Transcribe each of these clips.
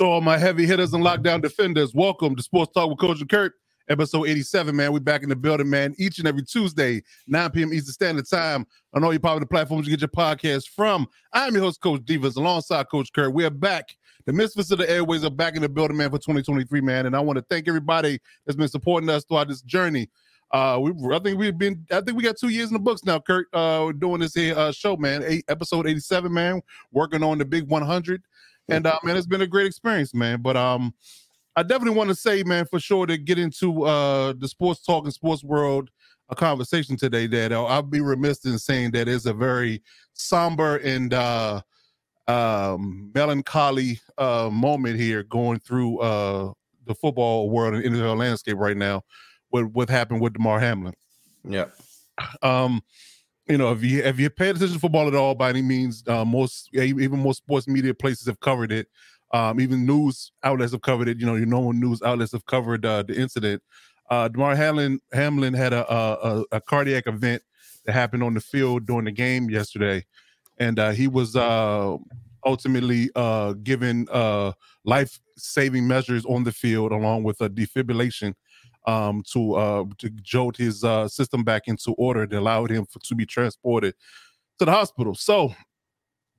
To all my heavy hitters and lockdown defenders, welcome to Sports Talk with Coach and Kurt, episode 87, man. we're back in the building, man, each and every Tuesday, 9 p.m. Eastern Standard Time on all your popular platforms you get your podcast from. I'm your host, Coach Divas, alongside Coach Kurt. We are back. The Misfits of the Airways are back in the building, man, for 2023, man. And I want to thank everybody that's been supporting us throughout this journey. Uh, we I think we've been I think we got two years in the books now, Kurt. Uh, doing this here uh, show, man. Eight, episode 87, man. Working on the big 100. And uh, man, it's been a great experience, man. But um, I definitely want to say, man, for sure to get into uh the sports talk and sports world a conversation today that uh, I'll be remiss in saying that is a very somber and uh um melancholy uh moment here going through uh the football world and NFL landscape right now with what happened with Damar Hamlin. Yeah. Um you know, if you if you pay attention to football at all by any means, uh, most even most sports media places have covered it. Um, even news outlets have covered it. You know, you know, news outlets have covered uh, the incident. Uh, Damar Hamlin Hamlin had a, a, a cardiac event that happened on the field during the game yesterday, and uh, he was uh, ultimately uh, given uh, life saving measures on the field along with a defibrillation um, to uh, to jolt his uh, system back into order that allowed him for, to be transported to the hospital. So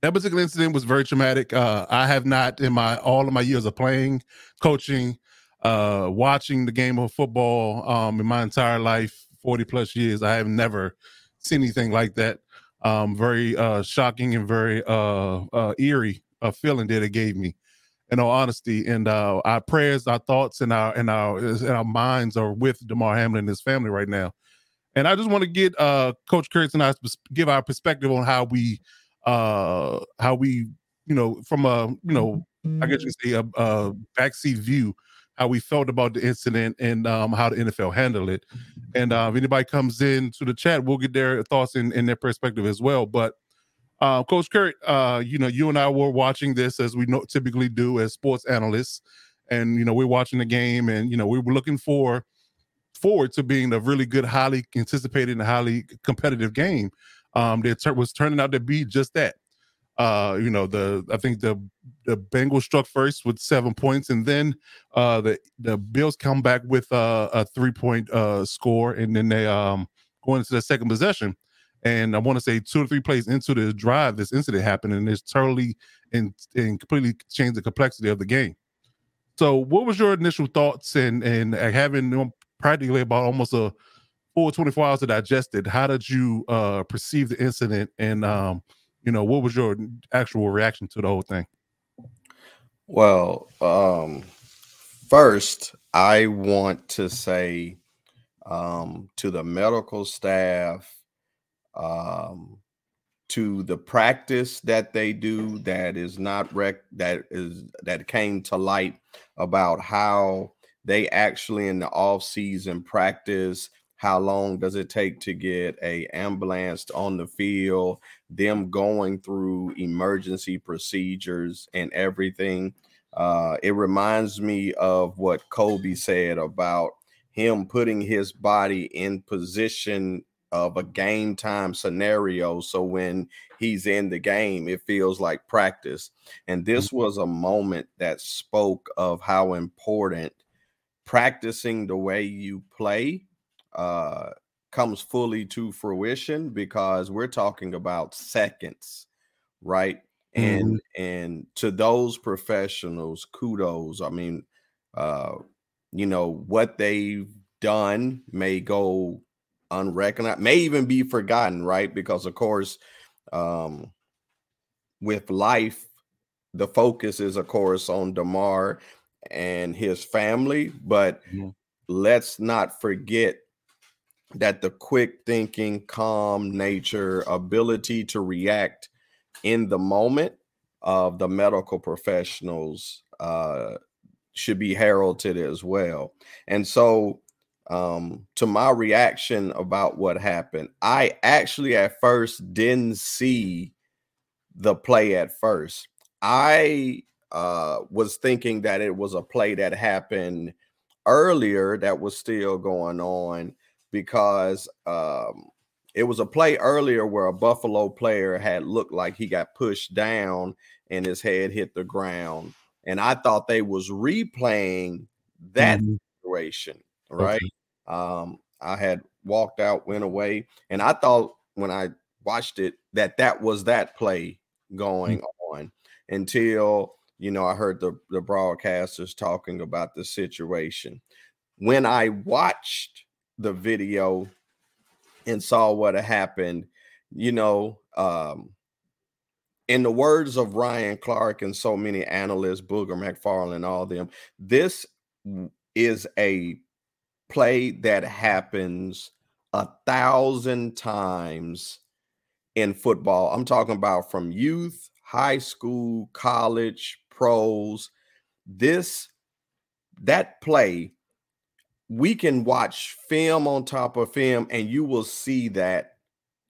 that particular incident was very traumatic. Uh, I have not, in my all of my years of playing, coaching, uh, watching the game of football um, in my entire life, forty plus years, I have never seen anything like that. Um, very uh, shocking and very uh, uh, eerie uh, feeling that it gave me in all honesty. And uh, our prayers, our thoughts, and our and our and our minds are with Damar Hamlin and his family right now. And I just want to get uh, Coach Kurtz and I give our perspective on how we uh, how we you know from a you know I guess you could say a, a backseat view how we felt about the incident and um, how the NFL handled it. And uh, if anybody comes in to the chat, we'll get their thoughts and, and their perspective as well. But uh, Coach Kurt, uh, you know, you and I were watching this as we know, typically do as sports analysts, and you know, we're watching the game, and you know, we were looking for forward to being a really good, highly anticipated and highly competitive game. Um, that was turning out to be just that. Uh, you know, the I think the the Bengals struck first with seven points, and then uh, the the Bills come back with uh, a three point uh, score, and then they um go into the second possession and I want to say two or three plays into the drive, this incident happened, and it's totally and and completely changed the complexity of the game. So, what was your initial thoughts and and having practically about almost a full 24 hours to digest it? How did you uh, perceive the incident, and um, you know, what was your actual reaction to the whole thing? Well, um, first, I want to say um, to the medical staff um, to the practice that they do that is not rec that is that came to light about how they actually in the off season practice how long does it take to get a ambulance on the field them going through emergency procedures and everything. Uh, it reminds me of what kobe said about him putting his body in position of a game time scenario. So when he's in the game, it feels like practice. And this mm-hmm. was a moment that spoke of how important practicing the way you play uh, comes fully to fruition because we're talking about seconds, right? And mm-hmm. and to those professionals, kudos. I mean, uh, you know what they've done may go unrecognized, may even be forgotten, right? Because of course, um, with life, the focus is, of course, on Damar and his family, but mm-hmm. let's not forget that the quick thinking, calm nature, ability to react in the moment of the medical professionals uh, should be heralded as well. And so um, to my reaction about what happened. I actually at first didn't see the play at first. I uh, was thinking that it was a play that happened earlier that was still going on because um, it was a play earlier where a Buffalo player had looked like he got pushed down and his head hit the ground. and I thought they was replaying that Mhm. situation, right? Okay. Um, I had walked out, went away, and I thought when I watched it that that was that play going on until you know I heard the the broadcasters talking about the situation. When I watched the video and saw what had happened, you know, um, in the words of Ryan Clark and so many analysts, Booger McFarland, all them, this is a play that happens a thousand times in football. I'm talking about from youth, high school, college, pros. This that play, we can watch film on top of film, and you will see that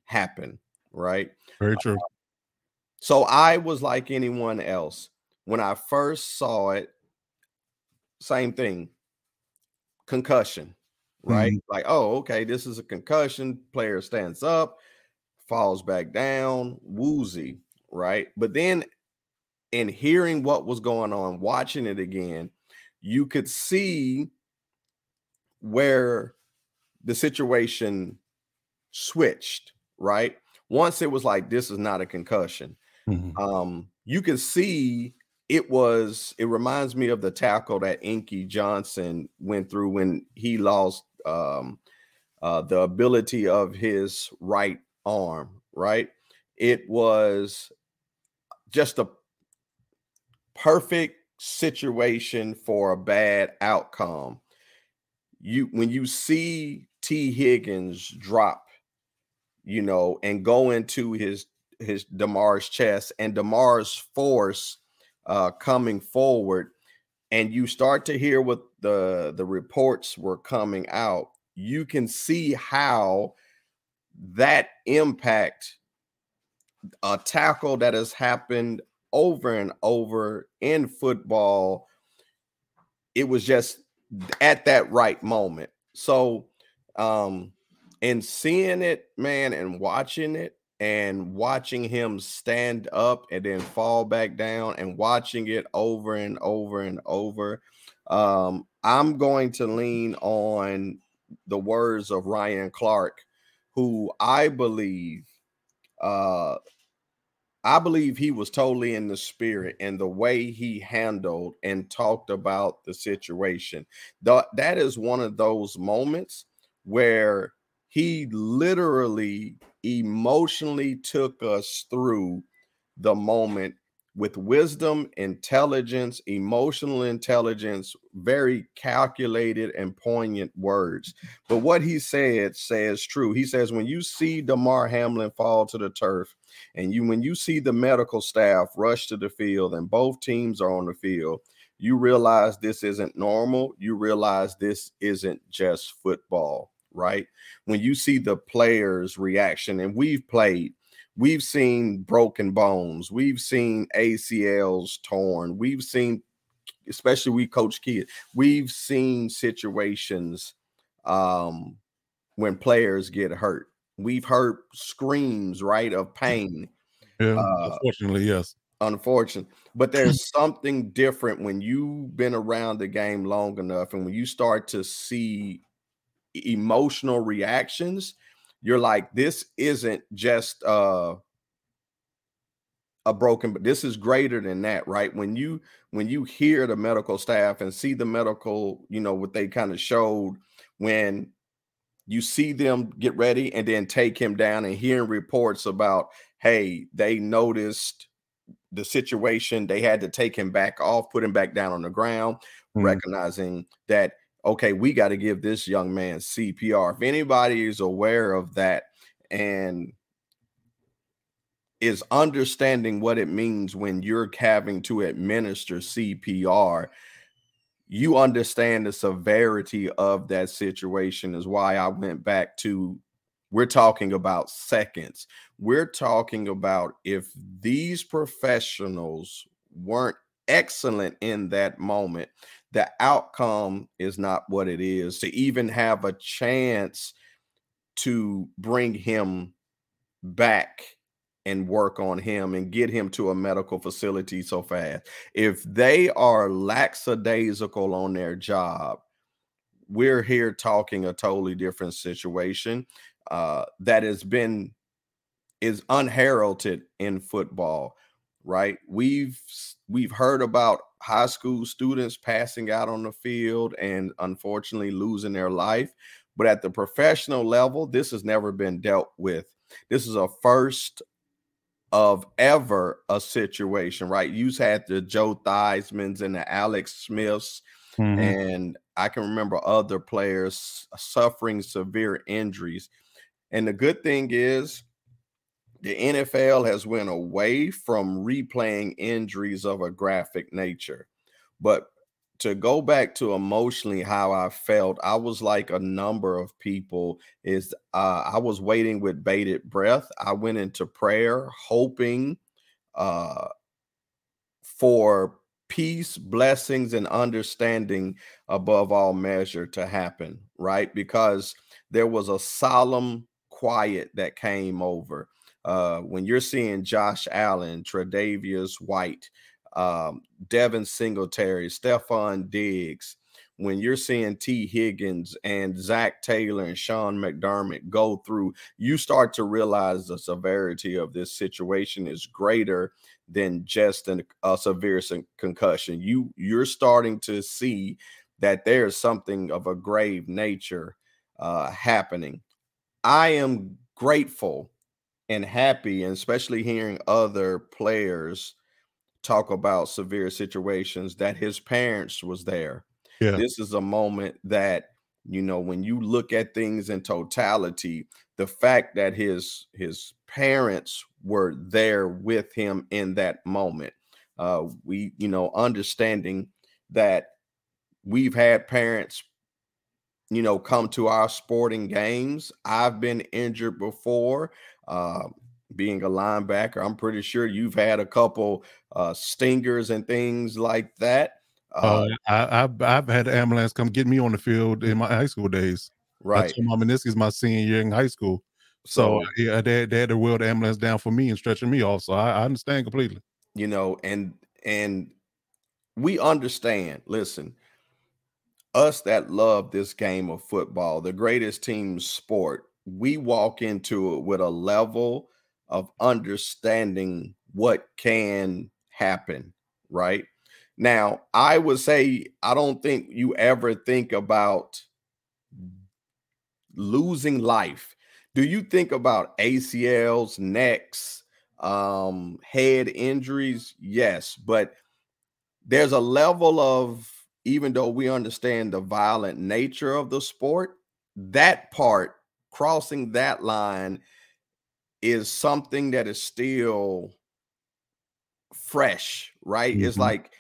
happen, right? Very true. So I was like anyone else. When I first saw it, same thing. Concussion, right? Like, oh, okay, this is a concussion. Player stands up, falls back down, woozy, right? But then in hearing what was going on, watching it again, you could see where the situation switched, right? Once it was like, this is not a concussion Mhm. um you could see it was it reminds me of the tackle that Inky Johnson went through when he lost um uh the ability of his right arm right? It was just a perfect situation for a bad outcome. You when you see Tee Higgins drop you know and go into his his Damar's chest and Damar's force uh coming forward and you start to hear what the the reports were coming out you can see how that impact a tackle that has happened over and over in football it was just at that right moment. So um and seeing it man and watching it and watching him stand up and then fall back down and watching it over and over and over um i'm going to lean on the words of ryan clark who i believe uh i believe he was totally in the spirit and the way he handled and talked about the situation. Th- that is one of those moments where he literally emotionally took us through the moment with wisdom, intelligence, emotional intelligence, very calculated and poignant words. But what he said says true. He says, when you see Damar Hamlin fall to the turf, and you when you see the medical staff rush to the field and both teams are on the field, you realize this isn't normal. You realize this isn't just football, right? When you see the players' reaction, and we've played, we've seen broken bones, we've seen ACLs torn, we've seen, especially we coach kids, we've seen situations um when players get hurt. We've heard screams, right, of pain Yeah. uh, Unfortunately, yes. unfortunate. But there's something different when you've been around the game long enough and when you start to see emotional reactions, you're like, this isn't just uh a broken, but this is greater than that, right? When you when you hear the medical staff and see the medical, you know, what they kind of showed when you see them get ready and then take him down and hearing reports about hey they noticed the situation they had to take him back off put him back down on the ground Mhm. recognizing that okay we got to give this young man cpr if anybody is aware of that and is understanding what it means when you're having to administer cpr you understand the severity of that situation is why I went back to we're talking about seconds. We're talking about if these professionals weren't excellent in that moment, the outcome is not what it is to even have a chance to bring him back and work on him and get him to a medical facility so fast. If they are lackadaisical on their job, we're here talking a totally different situation uh, that has been is unheralded in football right? We've we've heard about high school students passing out on the field and unfortunately losing their life but at the professional level this has never been dealt with. This is a first of ever a situation right? You've had the joe theismanns and the alex smiths mm-hmm. and i can remember other players suffering severe injuries and the good thing is the NFL has went away from replaying injuries of a graphic nature. But to go back to emotionally how I felt, I was like a number of people is uh, I was waiting with bated breath. I went into prayer hoping uh, for peace, blessings, and understanding above all measure to happen, right? Because there was a solemn quiet that came over. Uh, when you're seeing Josh Allen, Tre'Davious White, um, Devin Singletary, Stefon Diggs, when you're seeing Tee Higgins and Zac Taylor and Sean McDermott go through, you start to realize the severity of this situation is greater than just an, a severe concussion. You you're starting to see that there's something of a grave nature uh, happening. I am grateful and happy, and especially hearing other players talk about severe situations that his parents was there. Yeah. This is a moment that you know when you look at things in totality, the fact that his his parents were there with him in that moment. Uh, we, you know, understanding that we've had parents you know, come to our sporting games. I've been injured before. Uh, being a linebacker, I'm pretty sure you've had a couple uh, stingers and things like that. Uh, uh, I, have I've had an ambulance come get me on the field in my high school days. Right, I tore my meniscus my senior year in high school. So, so yeah, they, they had to wheel the ambulance down for me and stretching me off. So I, I understand completely. You know, and and we understand. Listen, us that love this game of football, the greatest team sport, we walk into it with a level of understanding what can happen, right? Now, I would say I don't think you ever think about losing life. Do you think about ACLs, necks, um, head injuries? Yes, but there's a level of even though we understand the violent nature of the sport, that part, crossing that line, is something that is still fresh, right? Mm-hmm. It's like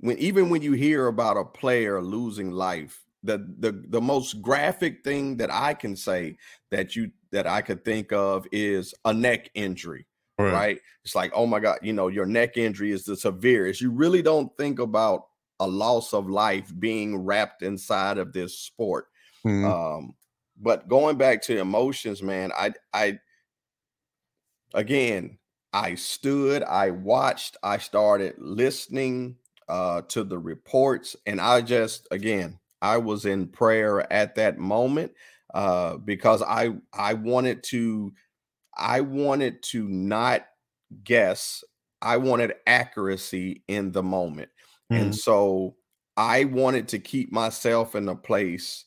when even when you hear about a player losing life, the the the most graphic thing that I can say that you that I could think of is a neck injury. Right. right. It's like, oh my God, you know, your neck injury is the severest. You really don't think about a loss of life being wrapped inside of this sport. Mm-hmm. Um, but going back to emotions, man, I I again I stood, I watched, I started listening uh to the reports, and I just again I was in prayer at that moment uh because I I wanted to I wanted to not guess. I wanted accuracy in the moment. Mm-hmm. And so I wanted to keep myself in a place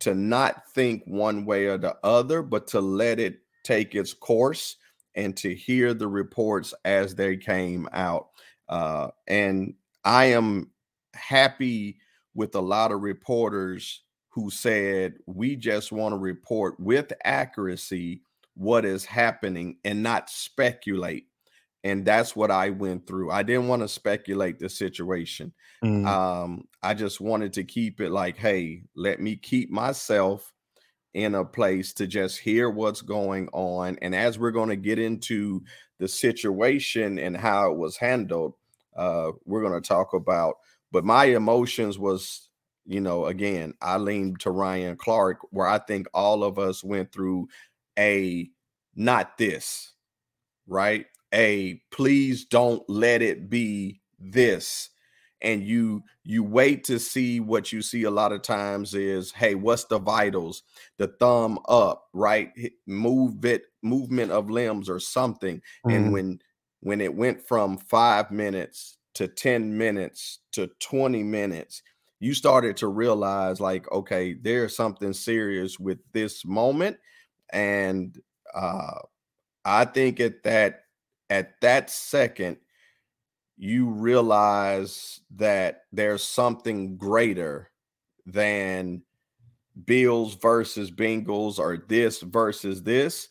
to not think one way or the other, but to let it take its course and to hear the reports as they came out. Uh, and I am happy with a lot of reporters who said, we just want to report with accuracy what is happening and not speculate and that's what I went through. I didn't want to speculate the situation. Mm. Um, I just wanted to keep it like, hey, let me keep myself in a place to just hear what's going on. And as we're going to get into the situation and how it was handled, uh, we're going to talk about. But my emotions was, you know, again, I leaned to Ryan Clark, where I think all of us went through a not this, right? A please don't let it be this and you you wait to see what you see a lot of times is hey what's the vitals the thumb up right move it movement of limbs or something mm-hmm. and when when it went from 5 minutes to 10 minutes to 20 minutes you started to realize like okay there's something serious with this moment and uh i think at that at that second you realize that there's something greater than Bills versus Bengals or this versus this.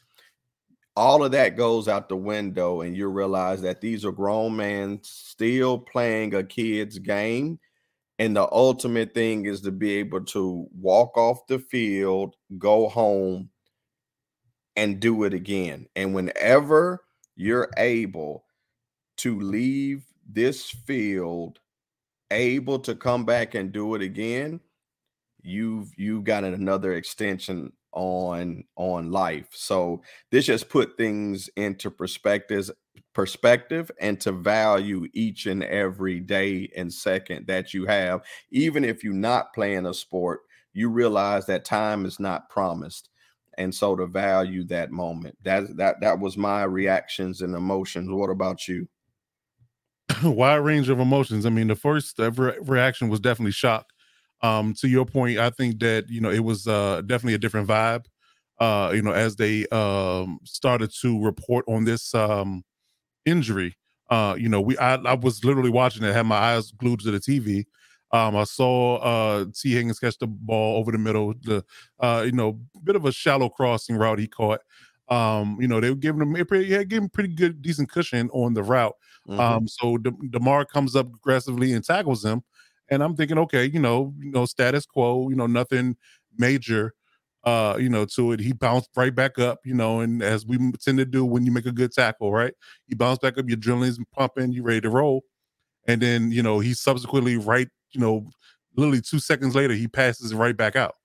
All of that goes out the window, and you realize that these are grown men still playing a kid's game. And the ultimate thing is to be able to walk off the field, go home, and do it again. And whenever you're able to leave this field able to come back and do it again, you've you've got another extension on on life. So this just put things into perspectives perspective and to value each and every day and second that you have even if you're not playing a sport you realize that time is not promised and so to value that moment that that that was my reactions and emotions what about you wide range of emotions. I mean, the first re- reaction was definitely shock. Um, to your point, I think that you know it was uh, definitely a different vibe. Uh, you know, as they um, started to report on this um, injury, uh, you know, we I, I was literally watching it, had my eyes glued to the TV. Um, I saw uh, Tee Higgins catch the ball over the middle, the uh, you know, bit of a shallow crossing route he caught. Um, you know, they were giving him pretty, yeah, giving pretty good, decent cushion on the route. Mm-hmm. Um, so De- Damar comes up aggressively and tackles him, and I'm thinking, okay, you know, you know, status quo, you know, nothing major, uh, you know, to it. He bounced right back up, you know, and as we tend to do when you make a good tackle, right? You bounce back up, your adrenaline's pumping, you ready to roll, and then you know he subsequently right, you know, literally two seconds later he passes right back out.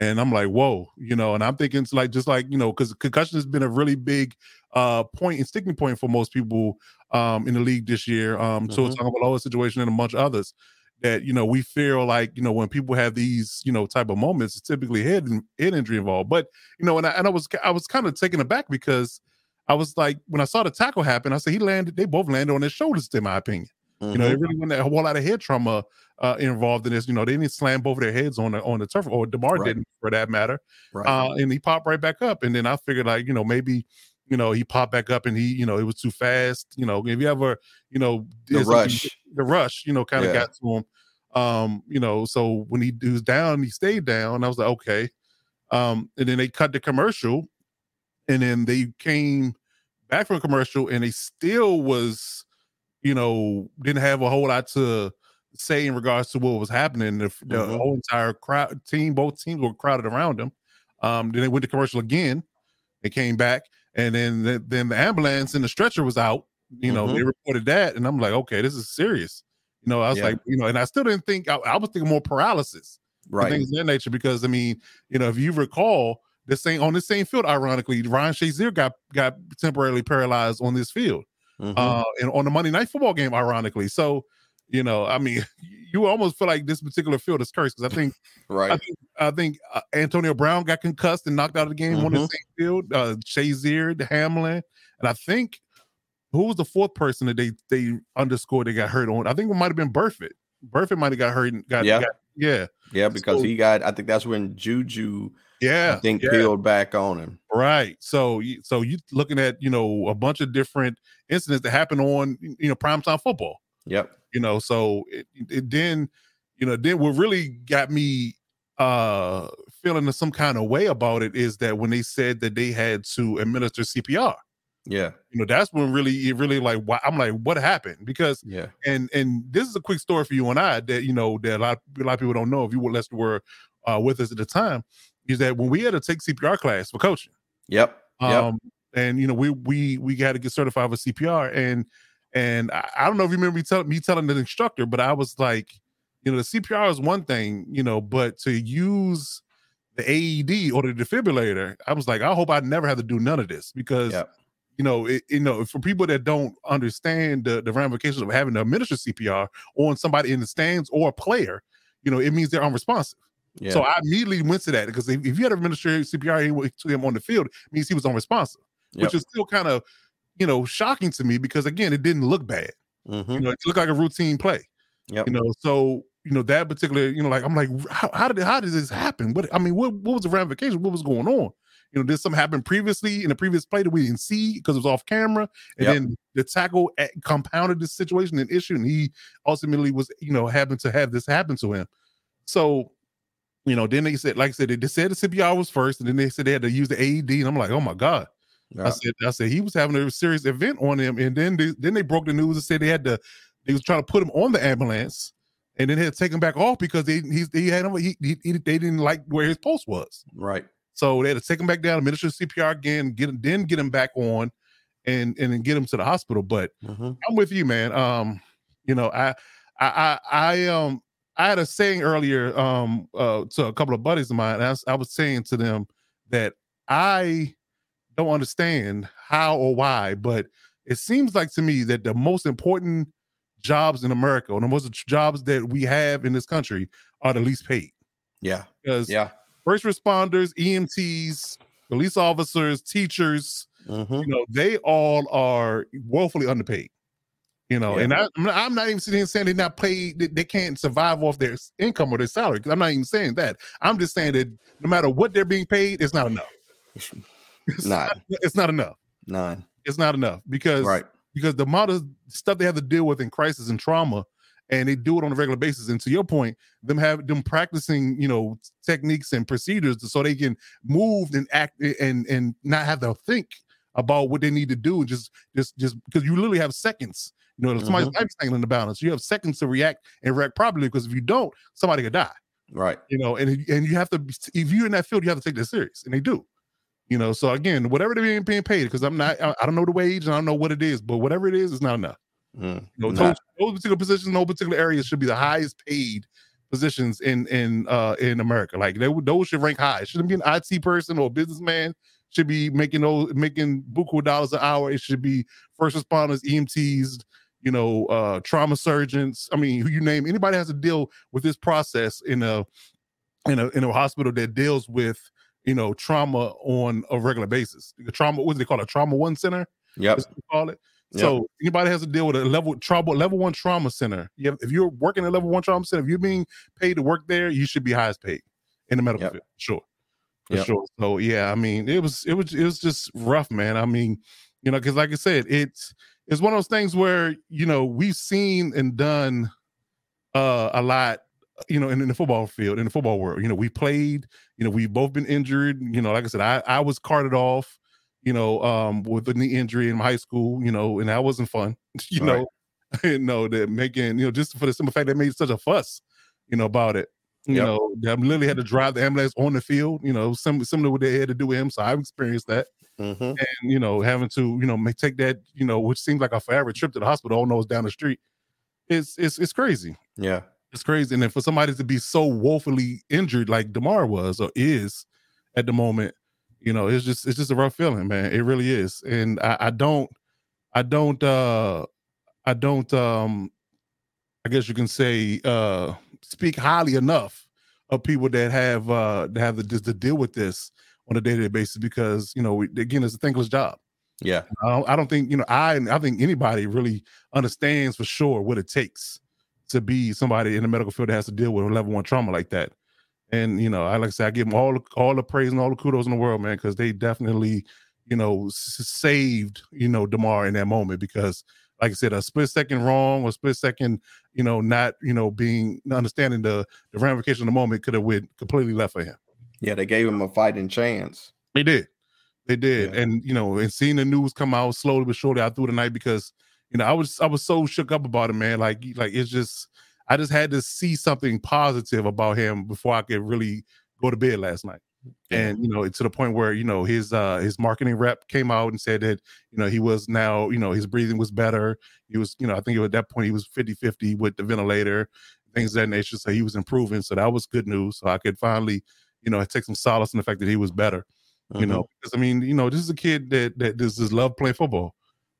And I'm like, whoa, you know, and I'm thinking it's like just like, you know, because concussion has been a really big uh point and sticking point for most people um in the league this year. Um, mm-hmm. so it's talking about lower situation and a bunch of others that you know we feel like you know when people have these you know type of moments, it's typically head head injury involved. But you know, and I, and I was I was kind of taken aback because I was like when I saw the tackle happen, I said he landed. They both landed on their shoulders, in my opinion. Mm-hmm. You know, it really wasn't a whole lot of head trauma uh, involved in this. You know, they didn't slam both of their heads on the on the turf, or Damar right. didn't for that matter. Right. Uh, and he popped right back up. And then I figured like, you know, maybe, you know, he popped back up and he, you know, it was too fast. You know, if you ever, you know, the rush, the rush, you know, kind of yeah. got to him. Um, you know, so when he, he was down, he stayed down. I was like, okay. Um, and then they cut the commercial, and then they came back from commercial, and they still was you know, didn't have a whole lot to say in regards to what was happening. The, the mm-hmm. whole entire crowd team, both teams were crowded around him. Um, then they went to commercial again. They came back, and then the, then the ambulance and the stretcher was out. You know, mm-hmm. they reported that, and I'm like, okay, this is serious. You know, I was yeah. like, you know, and I still didn't think I, I was thinking more paralysis, right? Things of that nature, because I mean, you know, if you recall, the same on the same field, ironically, Ryan Shazier got got temporarily paralyzed on this field mm-hmm. uh, and on the Monday Night Football game, ironically. So, you know, I mean, you almost feel like this particular field is cursed because I think, right? I think, I think uh, Antonio Brown got concussed and knocked out of the game mm-hmm. on the mm-hmm. same field. Uh, Shazier, the Hamlin, and I think who was the fourth person that they they underscored they got hurt on? I think it might have been Burfict. Burfict might have got hurt. And got, yeah, got, yeah, yeah, because so, he got. I think that's when Juju yeah, I think yeah. peeled back on him. Right. So, so you looking at you know a bunch of different incidents that happen on you know primetime football. Yep. You know, so it, it then you know then what really got me uh feeling some kind of way about it is that when they said that they had to administer CPR. Yeah. You know, that's when really it really like why I'm like, what happened? Because yeah, and and this is a quick story for you and I that you know that a lot, a lot of people don't know if you were less were uh, with us at the time is that when we had to take CPR class for coaching. Yep. Um, yep. and you know, we we we got to get certified with CPR. And and I, I, don't know if you remember me telling me telling the instructor, but I was like, you know, the CPR is one thing, you know, but to use the AED or the defibrillator, I was like, I hope I never have to do none of this because yep. you know, it, you know, for people that don't understand the, the ramifications of having to administer CPR on somebody in the stands or a player, you know, it means they're unresponsive. Yeah. So I immediately went to that because if, if you had administered CPR to him on the field, it means he was unresponsive, yep. which is still kind of, you know, shocking to me because again, it didn't look bad. Mm-hmm. You know, it looked like a routine play. Yep. You know, so you know that particular, you know, like I'm like, how, how did how did this happen? What I mean, what what was the ramification? What was going on? You know, did something happen previously in the previous play that we didn't see because it was off camera, and yep. then the tackle compounded the situation and issue, and he ultimately was, you know, happened to have this happen to him. So, you know, then they said, like I said, they said the CPR was first, and then they said they had to use the AED, and I'm like, oh my god. Yeah. I said, I said he was having a serious event on him, and then they, then they broke the news and said they had to, they was trying to put him on the ambulance, and then they had to take him back off because they he, he had him he, he, they didn't like where his post was. Right. So they had to take him back down, administer CPR again, get him, then get him back on, and and then get him to the hospital. But mm-hmm. I'm with you, man. Um, you know, I I I, I um I had a saying earlier um uh to a couple of buddies of mine. I I was saying to them that I don't understand how or why, but it seems like to me that the most important jobs in America, or the most jobs that we have in this country, are the least paid. Yeah, because yeah, first responders, EMTs, police officers, teachers, mm-hmm. you know, they all are woefully underpaid. You know, yeah. and I, I'm not even sitting here saying they're not paid, they, they can't survive off their income or their salary. Because I'm not even saying that. I'm just saying that no matter what they're being paid, it's not enough. It's not. It's not enough. None. It's not enough because right. because the amount of stuff they have to deal with in crisis and trauma and they do it on a regular basis. And to your point, them have them practicing, you know, techniques and procedures so they can move and act and and not have to think about what they need to do and just just just because you literally have seconds. You know, somebody's mm-hmm. life is hanging in the balance. You have seconds to react and react properly because if you don't, somebody could die. Right. You know, and and you have to if you're in that field, you have to take this serious, and they do. You know, so again, whatever they're being, being paid, because I'm not, I, I don't know the wage and I don't know what it is, but whatever it is, it's not enough. Mm, you know, those, those, particular positions, no particular areas should be the highest paid positions in in uh in America. Like they would those should rank high. It shouldn't be an IT person or a businessman should be making those making buku dollars an hour. It should be first responders, EMTs, you know, uh trauma surgeons. I mean, who you name anybody has to deal with this process in a in a in a hospital that deals with you know trauma on a regular basis. The trauma, what do they call it? Trauma one center. Yep. Call it. So anybody has to deal with a level trouble, level one trauma center. You have, if you're working at level one trauma center, if you're being paid to work there, you should be highest paid in the medical yep. field. Sure. For yep. sure. So yeah, I mean, it was it was it was just rough, man. I mean, you know, because like I said, it's it's one of those things where you know we've seen and done uh a lot you know in, in, the football field in the football world you know we played you know we've both been injured you know like i said i i was carted off you know, um, with a knee injury in high school, you know, and that wasn't fun, you right. know. you know, that making, you know, just for the simple fact they made such a fuss, you know, about it. You yep. know, I literally had to drive the ambulance on the field, you know, similar to what they had to do with him. So I've experienced that. Mm-hmm. And, you know, having to, you know, make, take that, you know, which seems like a forever trip to the hospital, all knows down the street. It's, it's, it's crazy. Yeah. It's crazy. And then for somebody to be so woefully injured like Damar was or is at the moment, you know, it's just it's just a rough feeling, man. It really is. And I, I don't I don't uh I don't um I guess you can say uh speak highly enough of people that have uh that have the just to deal with this on a day-to-day basis because you know we, again it's a thankless job yeah I don't, I don't think you know i i think anybody really understands for sure what it takes to be somebody in the medical field that has to deal with a level one trauma like that and you know, I like I said, I give them all all the praise and all the kudos in the world, man, because they definitely, you know, s- saved you know Damar in that moment because, like I said, a split second wrong or split second, you know, not you know being understanding the the ramification of the moment could have went completely left for him. Yeah, they gave him a fighting chance. They did, they did, yeah. and you know, and seeing the news come out slowly but surely out through the night because you know I was I was so shook up about it, man. Like like it's just I just had to see something positive about him before I could really go to bed last night. And you know, to the point where you know his uh his marketing rep came out and said that you know he was now you know his breathing was better. He was you know I think at that point he was 50-50 with the ventilator, things of that nature. So he was improving. So that was good news. So I could finally you know take some solace in the fact that he was better. You know, Mhm. because I mean, you know, this is a kid that that just love playing football.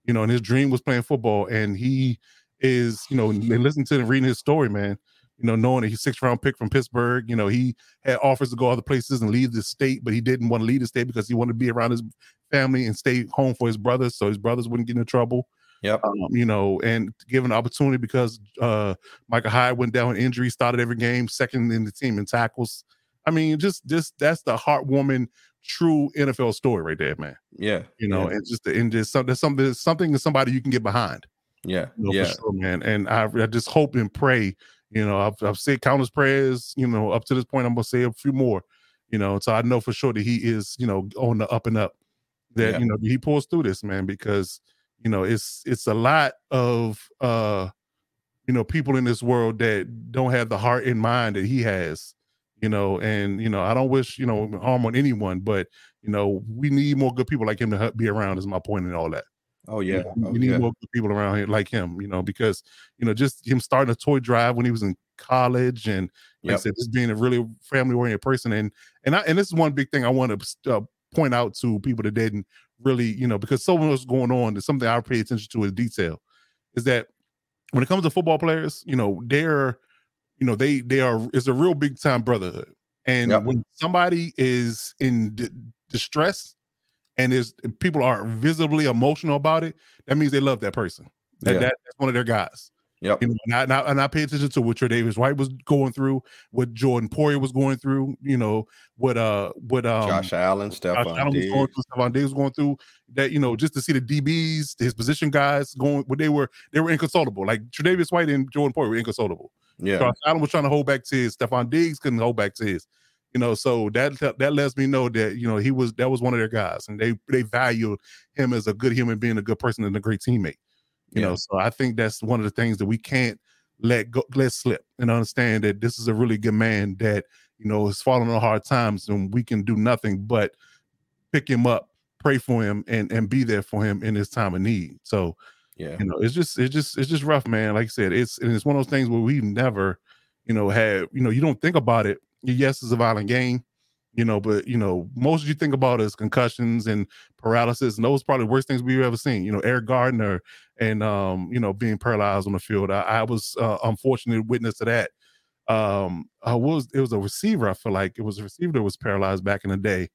You know, and his dream was playing football, and he is, you know, and listen to and reading his story, man. You know, knowing that he's six round pick from Pittsburgh. You know, he had offers to go other places and leave the state, but he didn't want to leave the state because he wanted to be around his family and stay home for his brothers, so his brothers wouldn't get into trouble. Yep. Um, you know, and given an opportunity because uh Micah Hyde went down with injury, started every game, second in the team in tackles. I mean, just just that's the heartwarming, true NFL story right there, man. Yeah. You know, Yeah. and just and just something something something somebody you can get behind. Yeah. You know, yeah. for sure, man. And I, I just hope and pray. You know, I've I've said countless prayers. You know, up to this point, I'm gonna say a few more. You know, so I know for sure that he is, you know, on the up and up. That Yeah. you know he pulls through this, man, because you know it's it's a lot of uh, you know, people in this world that don't have the heart and mind that he has. You know, and you know, I don't wish you know harm on anyone, but you know, we need more good people like him to help be around. Is my point and all that. Oh You yeah. know, Oh, we need yeah. more good people around here like him, you know, because you know, just him starting a toy drive when he was in college, and like I said, just being a really family oriented person, and and I and this is one big thing I want to uh, point out to people that didn't really, you know, because so much going on. is something I pay attention to in detail, is that when it comes to football players, you know, they're, you know, they they are it's a real big time brotherhood, and Yep. when somebody is in d- distress and is people are visibly emotional about it, that means they love that person. That, Yeah. that- that's one of their guys. Yep. You know, and I, and I, and I pay attention to what Tre'Davious White was going through, what Jordan Poyer was going through, you know, what uh what um Josh Allen, Josh Stephon Allen was going through, Stefon Diggs was going through that, you know, just to see the DBs, his position guys going, what they were, they were inconsolable. Like Tre'Davious White and Jordan Poyer were inconsolable. Yeah. Josh Allen was trying to hold back to his. Stefon Diggs couldn't hold back to his. You know, so that that lets me know that you know he was that was one of their guys, and they they valued him as a good human being, a good person, and a great teammate. You Yeah. know, so I think that's one of the things that we can't let go, let slip, and understand that this is a really good man that you know is falling on hard times, and we can do nothing but pick him up, pray for him, and and be there for him in his time of need. So Yeah. you know it's just it's just it's just rough man like i said it's and it's one of those things where we never you know had you know you don't think about it yes it's a violent game you know but you know most you think about is concussions and paralysis and those probably the worst things we've ever seen you know eric gardner and um you know being paralyzed on the field i, I was uh, unfortunate witness to that um i was it was a receiver i feel like it was a receiver that was paralyzed back in the day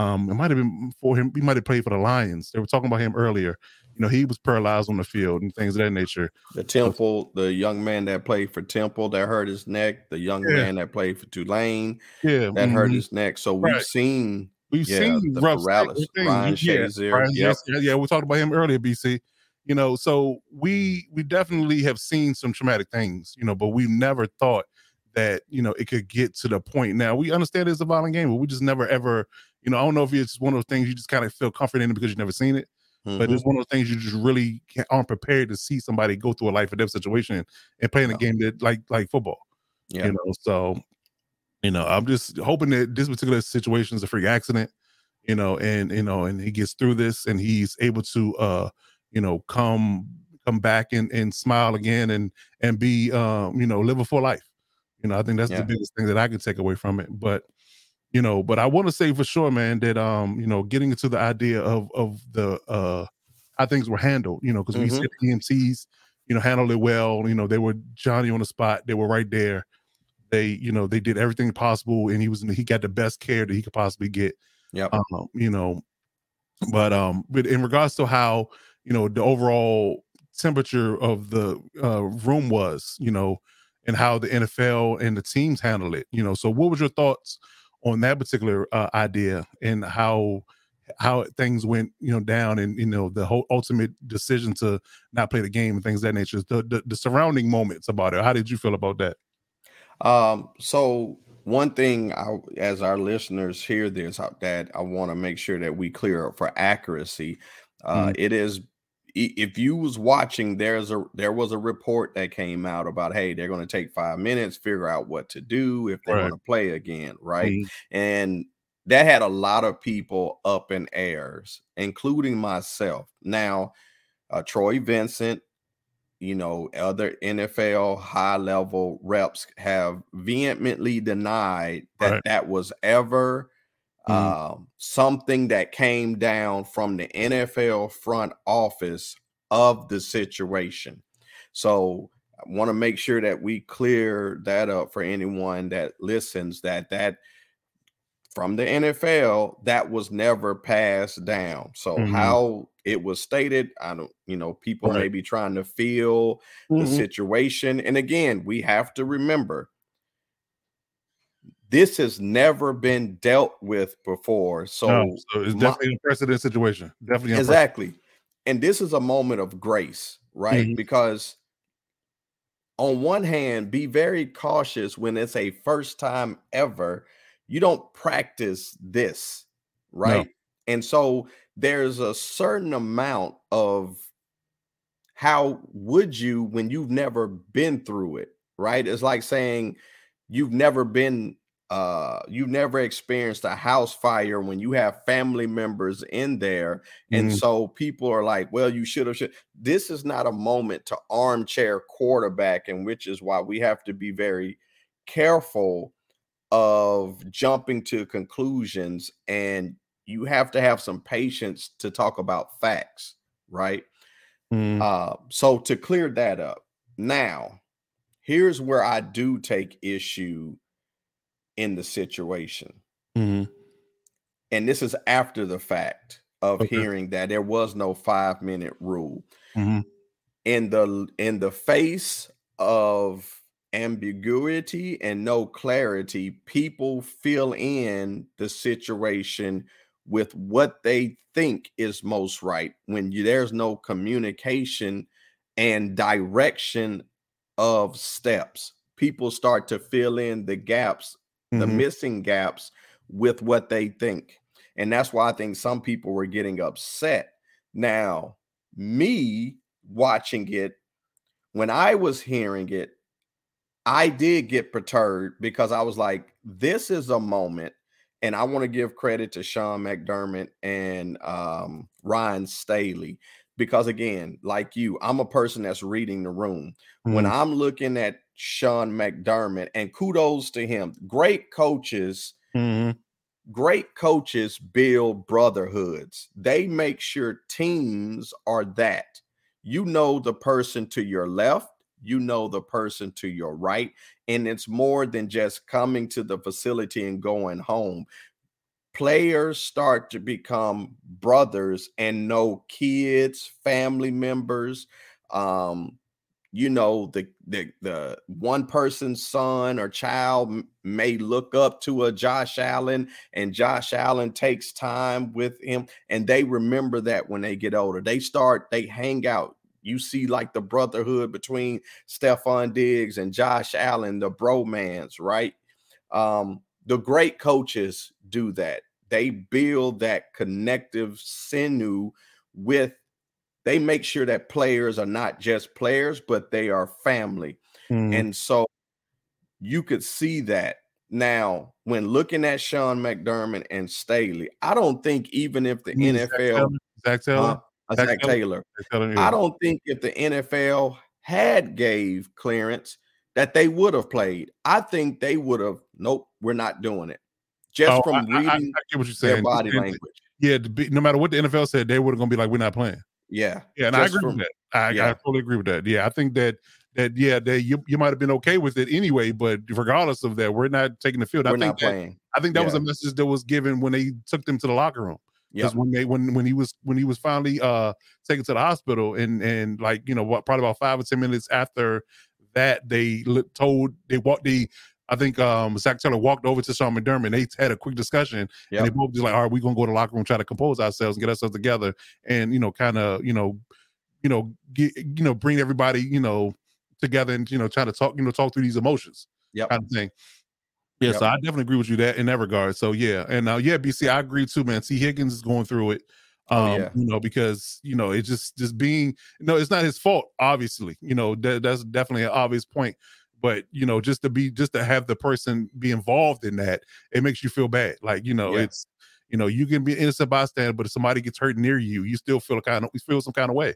um, it might have been for him. He might have played for the Lions. They were talking about him earlier. You know, he was paralyzed on the field and things of that nature. The Temple, the young man that played for Temple that hurt his neck, the young Yeah. man that played for Tulane Yeah, that hurt mhm. his neck. So we've seen We've yeah, seen the rough paralysis. Ryan yeah, Shazier, Ryan yep. Shazier, yeah, we talked about him earlier, BC. You know, so we we definitely have seen some traumatic things, you know, but we never thought that you know it could get to the point. Now we understand it's a violent game, but we just never ever, you know, I don't know if it's one of those things you just kind of feel comfort in because you've never seen it, but Mhm. it's one of those things you just really can't, aren't prepared to see somebody go through a life or death situation and playing a game that like like football yeah. you know so you know i'm just hoping that this particular situation is a freak accident you know and you know and he gets through this and he's able to uh you know come come back and and smile again and and be um you know live a full life you know i think that's Yeah. the biggest thing that i could take away from it but you know but i want to say for sure man that um you know getting into the idea of of the uh how things were handled you know because we Mhm. said emcs you know handled it well you know they were johnny on the spot they were right there they you know they did everything possible and he was he got the best care that he could possibly get Yep. um you know but um but in regards to how you know the overall temperature of the uh room was you know and how the nfl and the teams handled it you know so what was your thoughts on that particular uh, idea and how how things went you know down and you know the whole ultimate decision to not play the game and things of that nature the, the the surrounding moments about it how did you feel about that Um, so one thing I, as our listeners hear this, uh, that I want to make sure that we clear up for accuracy. Uh, Mhm. it is if you was watching, there's a there was a report that came out about hey, they're going to take five minutes, figure out what to do if they're Right. going to play again, right? Mhm. and that had a lot of people up in airs, including myself. Now, uh, Troy Vincent, you know, other NFL high level reps have vehemently denied that Right. that was ever mm-hmm. um, something that came down from the NFL front office of the situation. So I want to make sure that we clear that up for anyone that listens that that from the NFL that was never passed down. So mm-hmm. how it was stated, I don't, you know, people right. may be trying to feel mm-hmm. the situation. And again, we have to remember this has never been dealt with before. So, no, so it's definitely my, a precedent situation. Definitely exactly. And this is a moment of grace, right? Mm-hmm. Because on one hand, be very cautious when it's a first time ever. You don't practice this, right? No. And so there's a certain amount of how would you when you've never been through it, right? It's like saying you've never been uh you've never experienced a house fire when you have family members in there and mm-hmm. so people are like well you should have should this is not a moment to armchair quarterback and which is why we have to be very careful of jumping to conclusions and you have to have some patience to talk about facts right mm-hmm. uh so to clear that up now here's where i do take issue in the situation. Mm-hmm. And this is after the fact of okay. hearing that there was no five minute rule. Mm-hmm. In the in the face of ambiguity and no clarity, people fill in the situation with what they think is most right when you, there's no communication and direction of steps. People start to fill in the gaps the mm-hmm. missing gaps with what they think. And that's why I think some people were getting upset. Now, me watching it, when I was hearing it, I did get perturbed because I was like, this is a moment. And I want to give credit to Sean McDermott and um, Ryan Staley because, again, like you, I'm a person that's reading the room. Mm-hmm. When I'm looking at Sean McDermott, and kudos to him. Great coaches, mm-hmm. great coaches build brotherhoods. They make sure teams are that. You know the person to your left, you know the person to your right, and it's more than just coming to the facility and going home. Players start to become brothers and know kids, family members, um, you know the the the one person's son or child may look up to a Josh Allen and Josh Allen takes time with him and they remember that when they get older. They start they hang out. You see like the brotherhood between Stefon Diggs and Josh Allen the bromance right? Um the great coaches do that. They build that connective sinew with they make sure that players are not just players, but they are family. Mm. And so you could see that. Now, when looking at Sean McDermott and Staley, I don't think even if the NFL Zac Taylor, uh, Zac Zac Taylor, Taylor I don't think if the NFL had gave clearance that they would have played. I think they would have. Nope, we're not doing it. Just oh, from reading I, I, I get what you're saying. their body language. Yeah, no matter what the NFL said, they were going to be like, "We're not playing." Yeah. Yeah, and I agree from, with that. I, yeah. I totally agree with that. Yeah, I think that that yeah, that you you might have been okay with it anyway, but regardless of that, we're not taking the field. We're I think not that, playing. I think that yeah. was a message that was given when they took them to the locker room. Because when they when when he was when he was finally uh taken to the hospital and and like you know what probably about five or ten minutes after that they told they walked they I think um, Zac Taylor walked over to Sean McDermott. They had a quick discussion, yep. and they both just like, "All right, we're gonna go to the locker room, try to compose ourselves, and get ourselves together, and you know, kind of, you know, you know, get, you know, bring everybody, you know, together and you know, try to talk, you know, talk through these emotions, yeah, kind of thing." Yeah, yep. so I definitely agree with you that in that regard. So yeah, and uh, yeah, BC, I agree too, man. Tee Higgins is going through it. Oh, um, oh, yeah. you know, because you know, it's just just being no, it's not his fault, obviously. You know, that, that's definitely an obvious point but you know just to be just to have the person be involved in that it makes you feel bad like you know it's you know you can be innocent bystander but if somebody gets hurt near you you still feel a kind of you feel some kind of way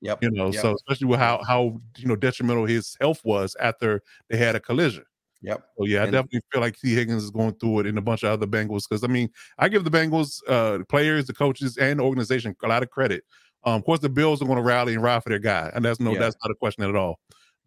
yep you know yep. so especially with how how you know detrimental his health was after they had a collision Yep. So yeah, I And- definitely feel like Tee Higgins is going through it, and a bunch of other Bengals. Because I mean, I give the Bengals, uh, the players, the coaches, and the organization a lot of credit. Um, of course, the Bills are going to rally and ride for their guy, and that's no, Yeah. that's not a question at all.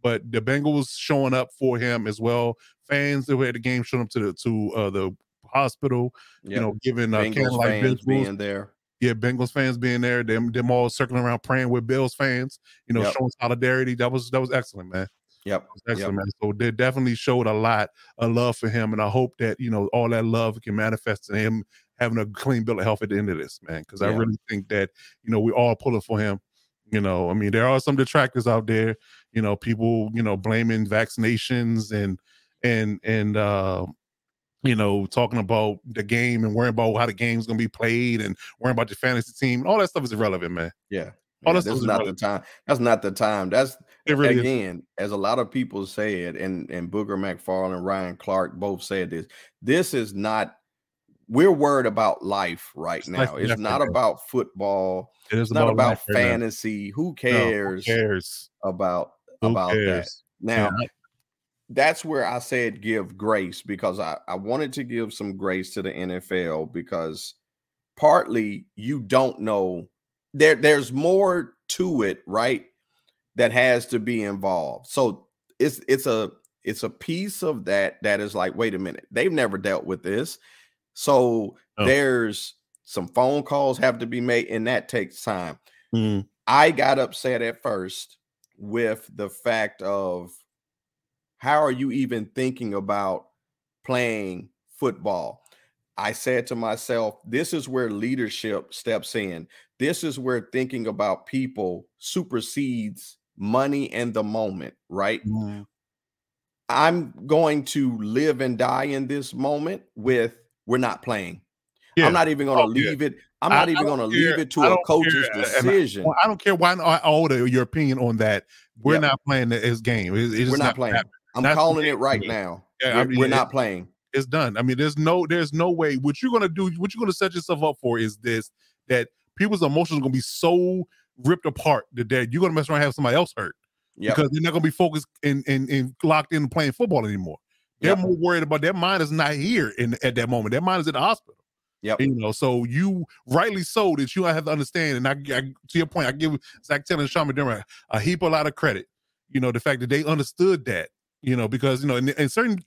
But the Bengals showing up for him as well. Fans that were at the game showing up to the to uh, the hospital, you know, giving uh, Bengals candlelight fans visuals. being there. yeah, Bengals fans being there, them them all circling around praying with Bills fans, you know, Yep. showing solidarity. That was that was excellent, man. Yep. Excellent, man. So they definitely showed a lot of love for him, and I hope that you know all that love can manifest in him having a clean bill of health at the end of this, man. Because I really think that you know we all pulling for him. You know, I mean, there are some detractors out there. You know, people you know blaming vaccinations and and and uh, you know talking about the game and worrying about how the game's gonna be played and worrying about your fantasy team. All that stuff is irrelevant, man. Yeah. All Yeah, that stuff this is is not the time. That's not the time. That's It really is. again, as a lot of people said, and and Booger McFarland and Ryan Clark both said this. This is not. We're worried about life right It's now. and It's not right about football. It is It's not about life right fantasy. Who No, who cares cares? about Who about that? Now, Yeah, that's where I said give grace because I, I wanted to give some grace to the NFL because partly you don't know there there's more to it, right? That has to be involved. So it's it's a it's a piece of that that is like, wait a minute, they've never dealt with this. So No. there's some phone calls have to be made, and that takes time. Mm, I got upset at first with the fact of how are you even thinking about playing football? I said to myself, this is where leadership steps in. This is where thinking about people supersedes money and the moment, right? mm, I'm going to live and die in this moment with we're not playing. Yeah. I'm not even going to Oh, yeah. leave it. I'm not I even going to leave it to a coach's care, and I- decision. I don't care why I order your opinion on that. We're Yep. not playing the- his game. It- it's We're not playing. happening. I'm That's calling it right now. Yeah, we're, I mean, we're not playing. It's done. I mean, there's no, there's no way. What you're gonna do, what you're gonna set yourself up for, is this: that people's emotions are gonna be so ripped apart that that you're gonna mess around and have somebody else hurt Yep. because they're not gonna be focused and and, and locked in playing football anymore. They're Yep. more worried about their mind is not here in at that moment. Their mind is at the hospital. Yep. You know, so you rightly so that you have to understand. And I, I to your point, I give Zac Taylor and Sean McDermott a heap a lot of credit. You know, the fact that they understood that. You know, because you know, and, in certain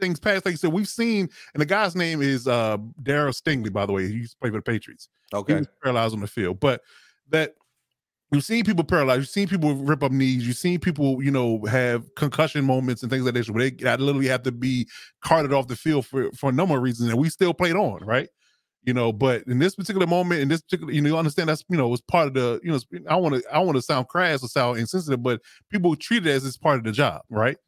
things past, like you said, we've seen, and the guy's name is uh Darryl Stingley, by the way. He used to play for the Patriots. He Okay. was paralyzed on the field, but that you've seen people paralyzed, you've seen people rip up knees, you've seen people, you know, have concussion moments and things like this where they literally have to be carted off the field for for a number of reasons, and we still played on, right? You know, but in this particular moment, in this particular, you know, you understand that's you know, was part of the, you know, I want to, I want to sound crass or sound insensitive, but people treat it as it's part of the job, right?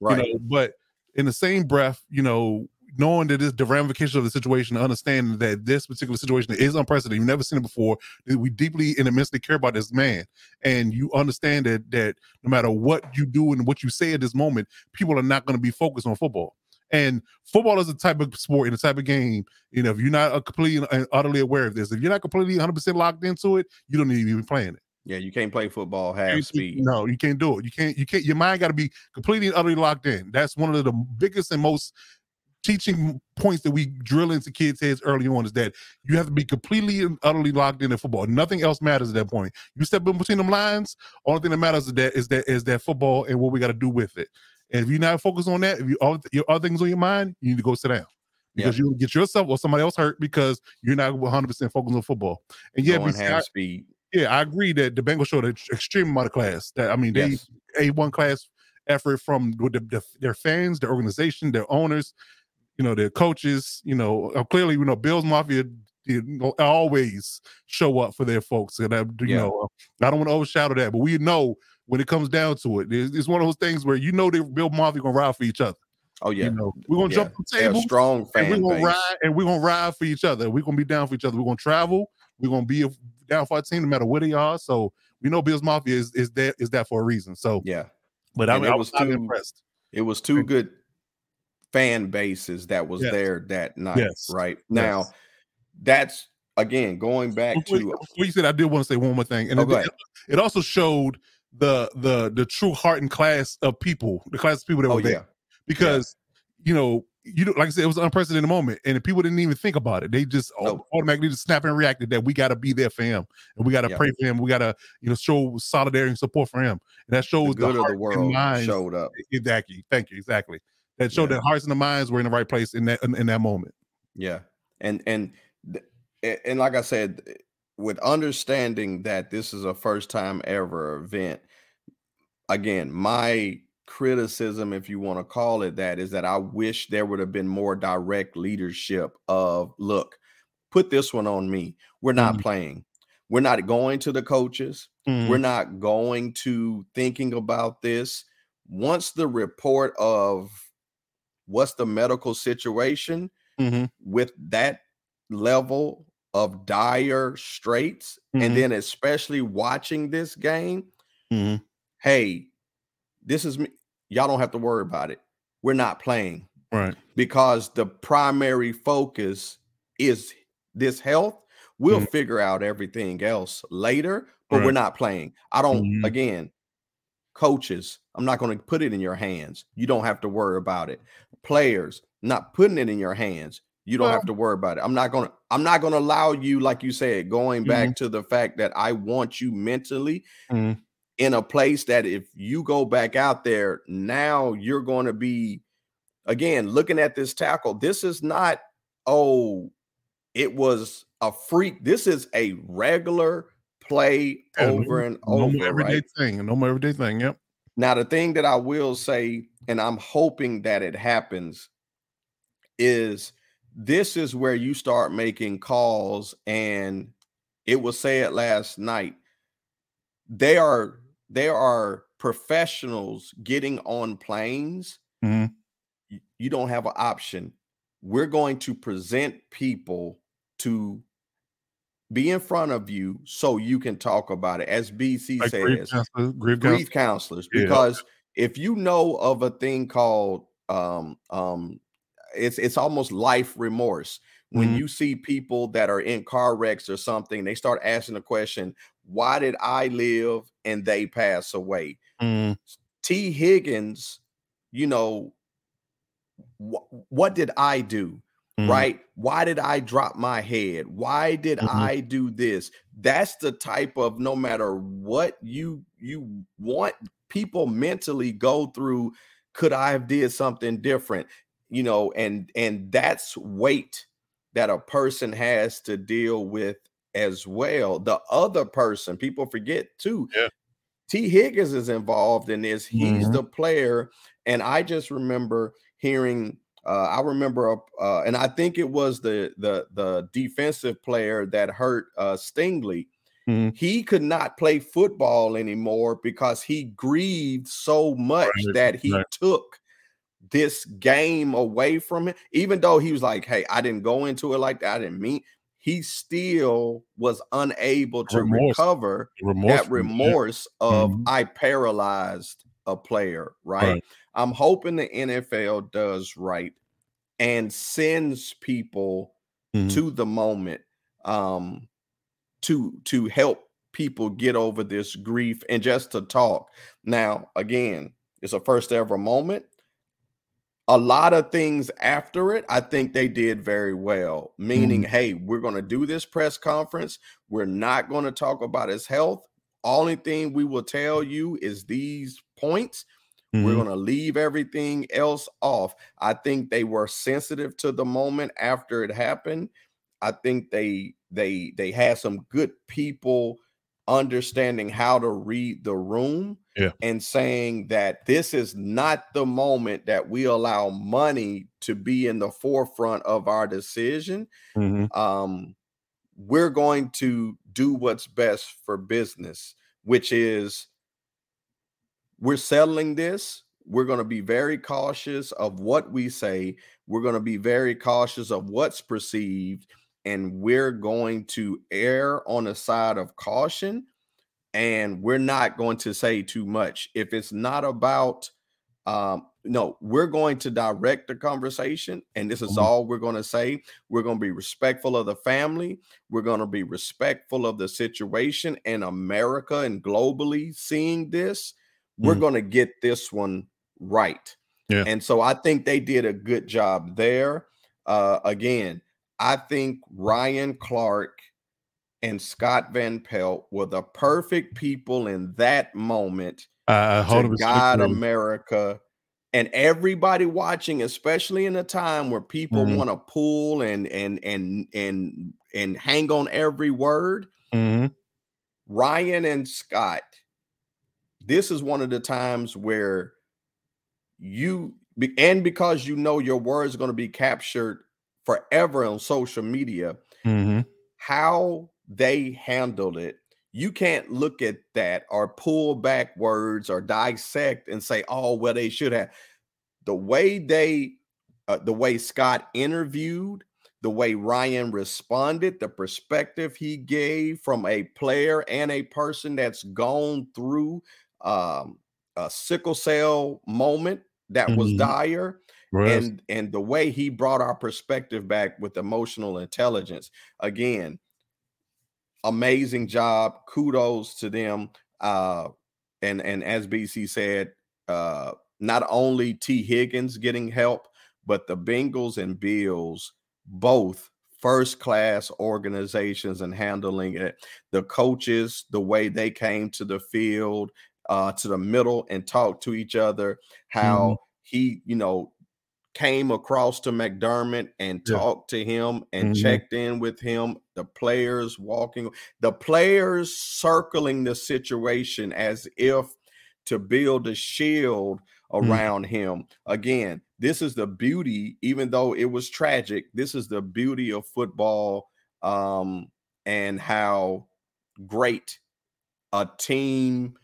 Right. You know, but in the same breath, you know, knowing that this the ramifications of the situation, understanding that this particular situation is unprecedented, you've never seen it before. We deeply and immensely care about this man, and you understand that that no matter what you do and what you say at this moment, people are not going to be focused on football. And football is a type of sport and a type of game. You know, if you're not completely and utterly aware of this, if you're not completely 100 percent locked into it, you don't need to be playing it. yeah, you can't play football half You- speed. No, you can't do it. You can't. You can't. Your mind got to be completely and utterly locked in. That's one of the biggest and most teaching points that we drill into kids' heads early on is that you have to be completely and utterly locked in in football. Nothing else matters at that point. You step in between them lines. Only thing that matters is that is that is that football and what we got to do with it. And if you're not focused on that, if you all your other things on your mind, you need to go sit down. Because you'll get yourself or somebody else hurt because you're not 100 percent focused on football. And yeah, besides- speed. yeah, I agree that the Bengals showed an extreme amount of class. That I mean, they Yes. a one class effort from the, the, their fans, their organization, their owners, you know, their coaches. You know, uh, clearly, you know, Bills Mafia you know, always show up for their folks, and I, you Yeah. know, I don't want to overshadow that, but we know when it comes down to it, it's, it's one of those things where you know the Bill Mafia gonna ride for each other. Oh yeah. You know, we're gonna yeah. jump They're a tables strong fan we're gonna base. ride and we're gonna ride for each other. We're gonna be down for each other. We're gonna travel. We're gonna be down for our team no matter where they are. So we know Bills Mafia is is that is that for a reason. So, Yeah. but I, And I was too- impressed. It was two good fan bases that was Yes. there that night. Yes. Right. Now Yes. that's again going back to before you said, I did want to say one more thing, and Oh, it, it also showed the the the true heart and class of people, the class of people that oh were there. yeah. because you know, you know, like I said, it was an unprecedented moment, and people didn't even think about it. They just automatically just snap and reacted that we got to be there for him, and we got to yep. pray for him. We got to, you know, show solidarity and support for him, and that shows the good the of the world showed up. Exactly. Thank you. Exactly. That showed yeah. that hearts and the minds were in the right place in that in, in that moment. Yeah, and and and like I said, with understanding that this is a first time ever event, again, my criticism, if you want to call it that, is that I wish there would have been more direct leadership of look, put this one on me. We're not mm-hmm. playing. We're not going to the coaches. Mm-hmm. We're not going to thinking about this. Once the report of what's the medical situation mm-hmm. with that level of dire straits, and mm-hmm. then especially watching this game, mm-hmm. hey, this is me. Y'all don't have to worry about it. We're not playing. Right. Because the primary focus is this health. We'll mm-hmm. figure out everything else later, but right. we're not playing. I don't, mm-hmm. again, coaches, I'm not going to put it in your hands. You don't have to worry about it. Players, not putting it in your hands. You don't well, have to worry about it. I'm not going to I'm not to allow you like you said going back mm-hmm. to the fact that I want you mentally mm-hmm in a place that if you go back out there, now you're going to be again looking at this tackle. This is not, oh, it was a freak. This is a regular play yeah, over and over. no over. everyday right? thing. No more everyday thing. Yep. Now, the thing that I will say, and I'm hoping that it happens, is this is where you start making calls, and it was said last night. They are there are professionals getting on planes. Mm-hmm. You, don't have an option. We're going to present people to be in front of you so you can talk about it. As BC like says, grief, counselors, grief, grief counselors. Because yeah. if you know of a thing called um um it's it's almost life remorse when mm-hmm. you see people that are in car wrecks or something they start asking the question why did I live and they pass away? Mm. Tee Higgins, you know, wh- what did I do? Mm. Right? Why did I drop my head? Why did mm-hmm. I do this? That's the type of no matter what you you want people mentally go through could I have did something different? You know, and and that's weight that a person has to deal with as well. The other person, people forget too. Yeah. Tee Higgins is involved in this. He's mm-hmm. the player. And I just remember hearing uh, I remember, uh, and I think it was the the the defensive player that hurt uh, Stingley. Mm-hmm. He could not play football anymore because he grieved so much right. that he right. took this game away from it. Even though he was like, "Hey, I didn't go into it like that. I didn't mean." he still was unable to remorse. recover remorse. that remorse yeah. of mm-hmm. I paralyzed a player, right? right? I'm hoping the NFL does right and sends people mm-hmm. to the moment um to to help people get over this grief and just to talk. Now, again, it's a first ever moment a lot of things after it, I think they did very well. Meaning, mm. hey, we're going to do this press conference. We're not going to talk about his health. Only thing we will tell you is these points. Mm-hmm. We're going to leave everything else off. I think they were sensitive to the moment after it happened. I think they they they had some good people understanding how to read the room yeah. and saying that this is not the moment that we allow money to be in the forefront of our decision. Mm-hmm. Um, we're going to do what's best for business, which is we're settling this. We're going to be very cautious of what we say. We're going to be very cautious of what's perceived and we're going to err on the side of caution and we're not going to say too much if it's not about um no we're going to direct the conversation and this is mm-hmm. all we're going to say we're going to be respectful of the family we're going to be respectful of the situation in america and globally seeing this we're mm-hmm. going to get this one right Yeah. And so I think they did a good job there. Uh, again, I think Ryan Clark and Scott Van Pelt were the perfect people in that moment uh, to guide America and everybody watching, especially in a time where people mm-hmm. want to pull and and and and and hang on every word. Mm-hmm. Ryan and Scott, this is one of the times where you and because you know your words are going to be captured forever on social media, mm-hmm. how they handled it you can't look at that or pull back words or dissect and say, oh, well, they should have. The way they, uh, the way Scott interviewed, the way Ryan responded, the perspective he gave from a player and a person that's gone through um, a sickle cell moment that mm-hmm. was dire. And and the way he brought our perspective back with emotional intelligence. Again, amazing job. Kudos to them. Uh, and and as BC said, uh, not only Tee Higgins getting help, but the Bengals and Bills both first class organizations and handling it. The coaches, the way they came to the field, uh, to the middle and talked to each other, how mm. he, you know, came across to McDermott and yeah. talked to him and mm-hmm. checked in with him. The players walking, the players circling the situation as if to build a shield mm. around mm. him. Again, this is the beauty, even though it was tragic, this is the beauty of football um, and how great a team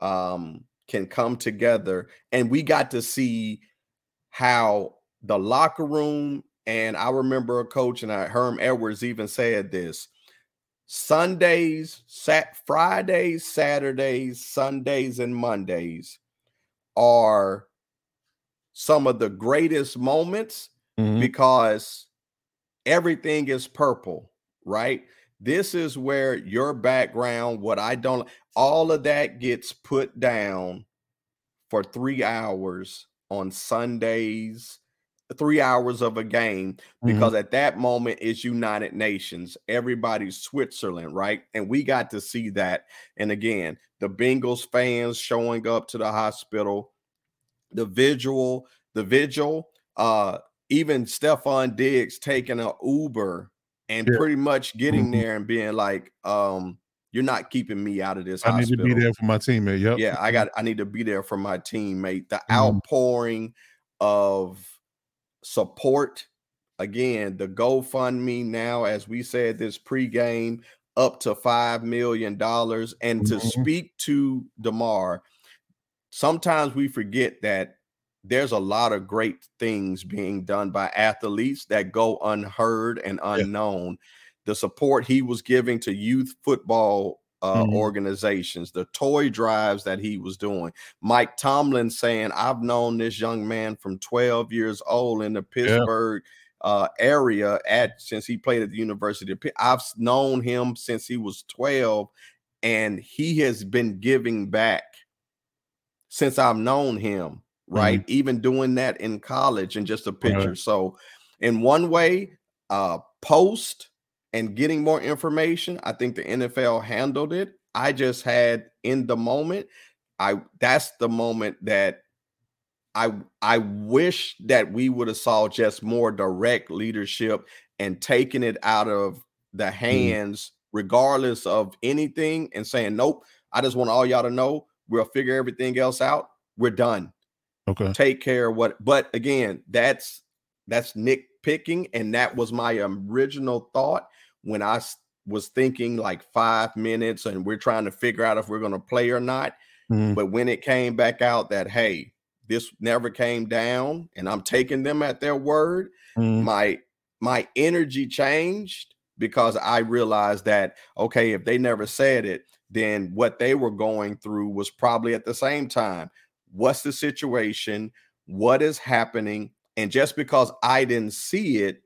um, can come together. And we got to see how the locker room, and I remember a coach, and I, Herm Edwards even said this Sundays, sat Fridays, Saturdays, Sundays, and Mondays are some of the greatest moments mm-hmm. because everything is purple, right? This is where your background, what I don't, all of that gets put down for three hours on Sundays, three hours of a game, because mm-hmm. at that moment it's United Nations. Everybody's Switzerland, right? And we got to see that. And again, the Bengals fans showing up to the hospital, the visual, the vigil, uh, even Stefon Diggs taking an Uber and yeah. pretty much getting mm-hmm. there and being like, um, you're not keeping me out of this. I hospital. need to be there for my teammate. Yep. Yeah, I got. I need to be there for my teammate. The mm. outpouring of support. Again, the GoFundMe now, as we said this pregame, up to five million dollars. And mm-hmm. to speak to Damar, sometimes we forget that there's a lot of great things being done by athletes that go unheard and unknown. Yeah the support he was giving to youth football uh, mm-hmm. organizations, the toy drives that he was doing. Mike Tomlin saying, I've known this young man from 12 years old in the Pittsburgh yeah. uh, area at since he played at the University of Pitt. I've known him since he was 12, and he has been giving back since I've known him, right? Mm-hmm. Even doing that in college and just a picture. So, in one way, uh, post and getting more information. I think the NFL handled it. I just had in the moment, I that's the moment that I I wish that we would have saw just more direct leadership and taking it out of the mm-hmm. hands, regardless of anything, and saying, Nope, I just want all y'all to know we'll figure everything else out. We're done. Okay. Take care of what, but again, that's that's Nick picking, and that was my original thought when I was thinking like five minutes and we're trying to figure out if we're going to play or not. Mm-hmm. But when it came back out that, hey, this never came down and I'm taking them at their word, mm-hmm. my my energy changed because I realized that okay, if they never said it, then what they were going through was probably at the same time. What's the situation? What is happening? And just because I didn't see it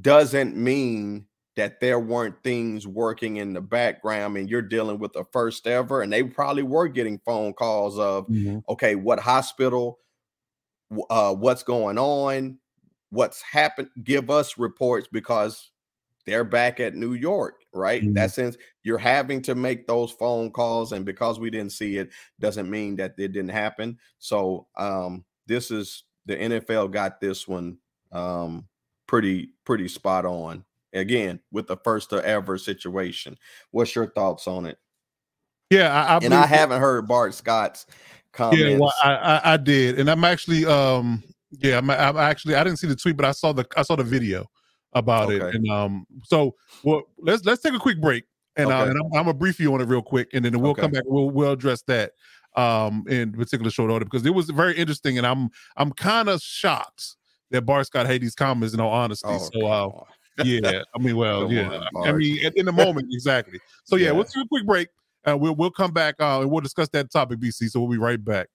doesn't mean that there weren't things working in the background and you're dealing with the first ever and they probably were getting phone calls of mm-hmm. okay what hospital uh, what's going on, what's happened. Give us reports because they're back at New York, right? Mhm. That sense you're having to make those phone calls, and because we didn't see it, doesn't mean that it didn't happen. So um, this is the NFL got this one um, pretty pretty spot on. Again, with the first to ever situation. What's your thoughts on it? Yeah, I, I And I haven't heard Bart Scott's comments. Yeah, well, I, I I did, and I'm actually um yeah I'm, I'm actually I didn't see the tweet, but I saw the I saw the video about it, and um so well let's let's take a quick break, and uh, and I'm, I'm gonna brief you on it real quick, and then we'll Okay. come back. We'll we'll address that um in particular short order because it was very interesting, and I'm I'm kind of shocked that Bart Scott had these comments in all honesty. Oh, so uh. Yeah, I mean, well, Come yeah, on, I mean, in, in the moment, exactly. So yeah, Yeah. we'll take a quick break. Uh, we'll we'll come back uh, and we'll discuss that topic, BC. So we'll be right back.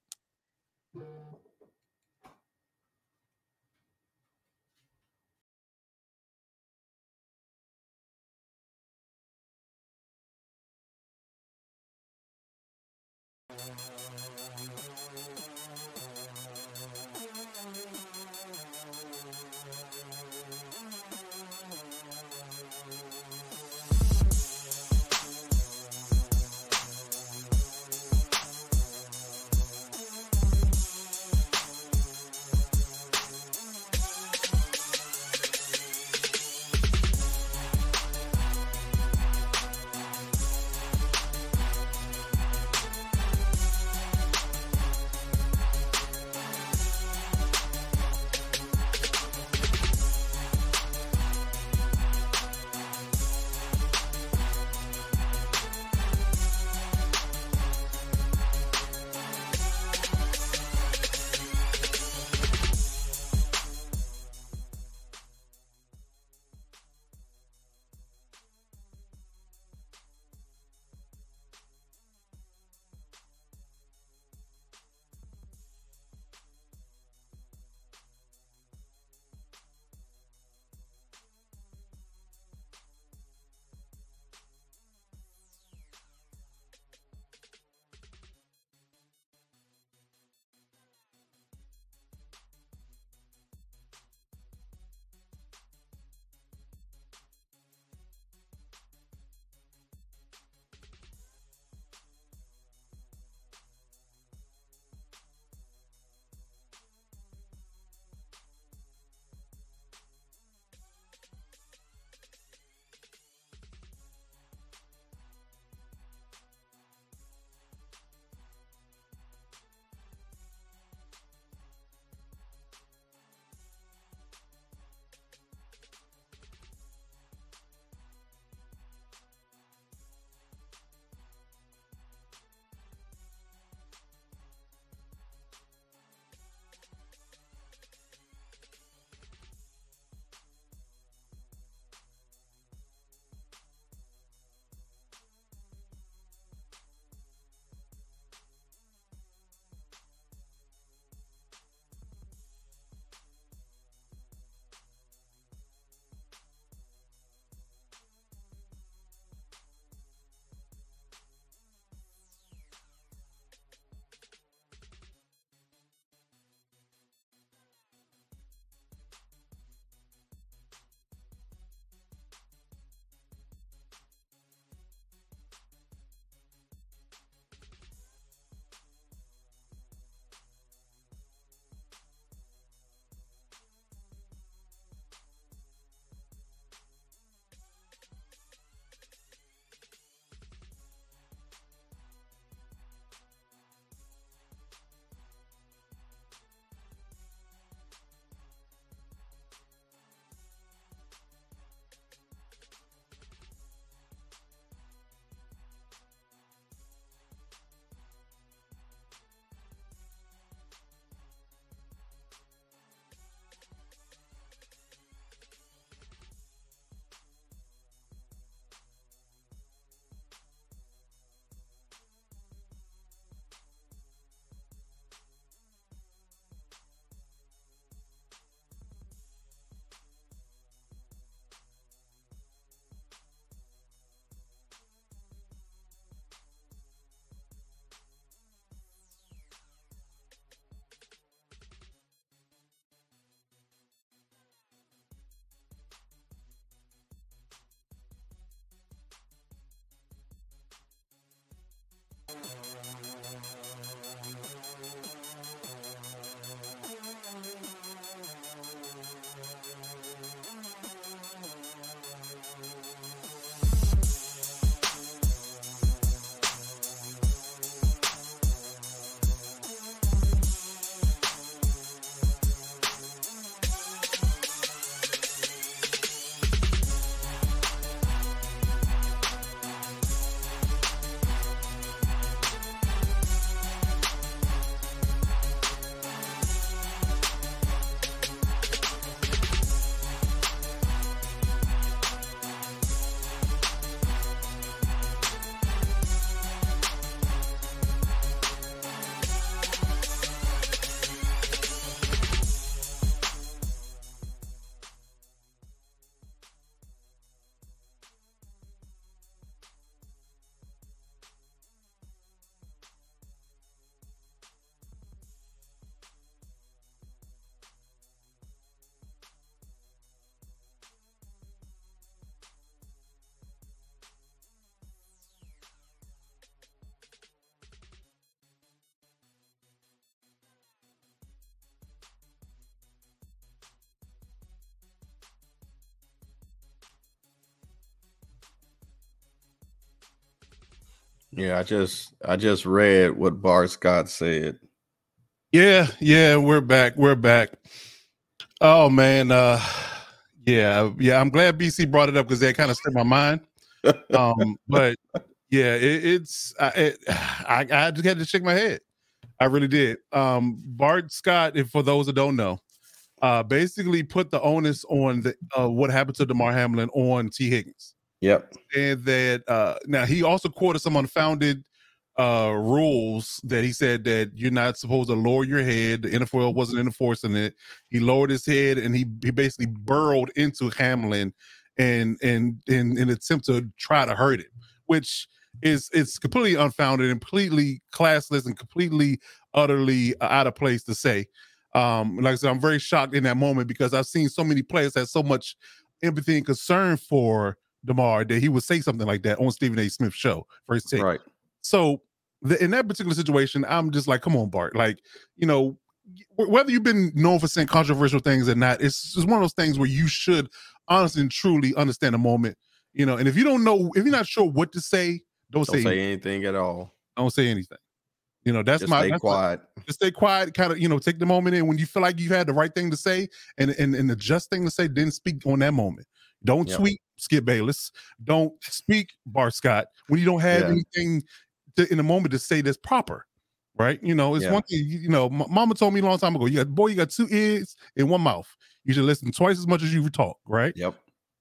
Thank you. Yeah, I just I just read what Bart Scott said. Yeah, yeah, we're back. We're back. Oh man, uh yeah, yeah. I'm glad BC brought it up because that kind of slipped my mind. Um, but yeah, it, it's I, it, I I just had to shake my head. I really did. Um, Bart Scott, if for those that don't know, uh, basically put the onus on the uh, what happened to Damar Hamlin on Tee Higgins. Yep. And that uh, now he also quoted some unfounded uh, rules that he said that you're not supposed to lower your head. The NFL wasn't enforcing it. He lowered his head and he he basically burrowed into Hamlin and and in an attempt to try to hurt him, which is it's completely unfounded and completely classless and completely utterly out of place to say. Um, like I said, I'm very shocked in that moment because I've seen so many players have so much empathy and concern for Damar that he would say something like that on Stephen A. Smith's show his take. Right. So the, in that particular situation, I'm just like, come on, Bart. Like, you know, whether you've been known for saying controversial things or not, it's just one of those things where you should honestly and truly understand the moment. You know, and if you don't know, if you're not sure what to say, don't, Don't say, say anything. anything at all. Don't say anything. You know, that's Just my stay that's my- quiet. just stay quiet, kind of, you know, take the moment in when you feel like you had the right thing to say and and, and the just thing to say, then speak on that moment. Don't Yep. tweet Skip Bayless. Don't speak Bart Scott when you don't have Yeah. anything to, in the moment to say that's proper. Right? You know, it's Yeah. one thing, you, know, mama told me a long time ago, you got boy, you got two ears and one mouth. You should listen twice as much as you talk, right? Yep.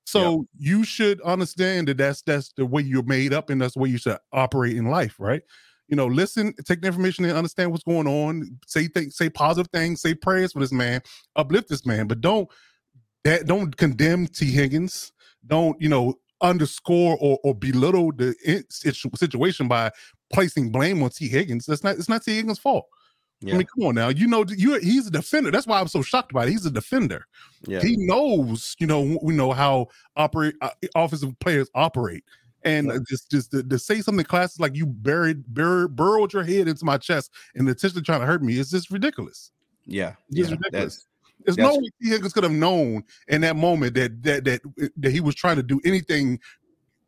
So you should understand that that's that's the way you're made up, and that's the way you should operate in life, right? You know, listen, take the information and understand what's going on. Say things, say positive things, say prayers for this man, uplift this man, but don't that don't condemn Tee Higgins. Don't you know underscore or, or belittle the situation by placing blame on Tee Higgins. That's not it's not Tee Higgins' fault. Yeah. I mean, come on now. You know, you he's a defender. That's why I'm so shocked about it. He's a defender yeah. he knows, you know, we know how operate uh, offensive players operate. And uh, just just to, to say something classes like you buried bur- burrowed your head into my chest and intentionally trying to hurt me is just ridiculous. yeah. It's yeah. ridiculous. That's There's no way Tee Higgins could have known in that moment that that that that he was trying to do anything,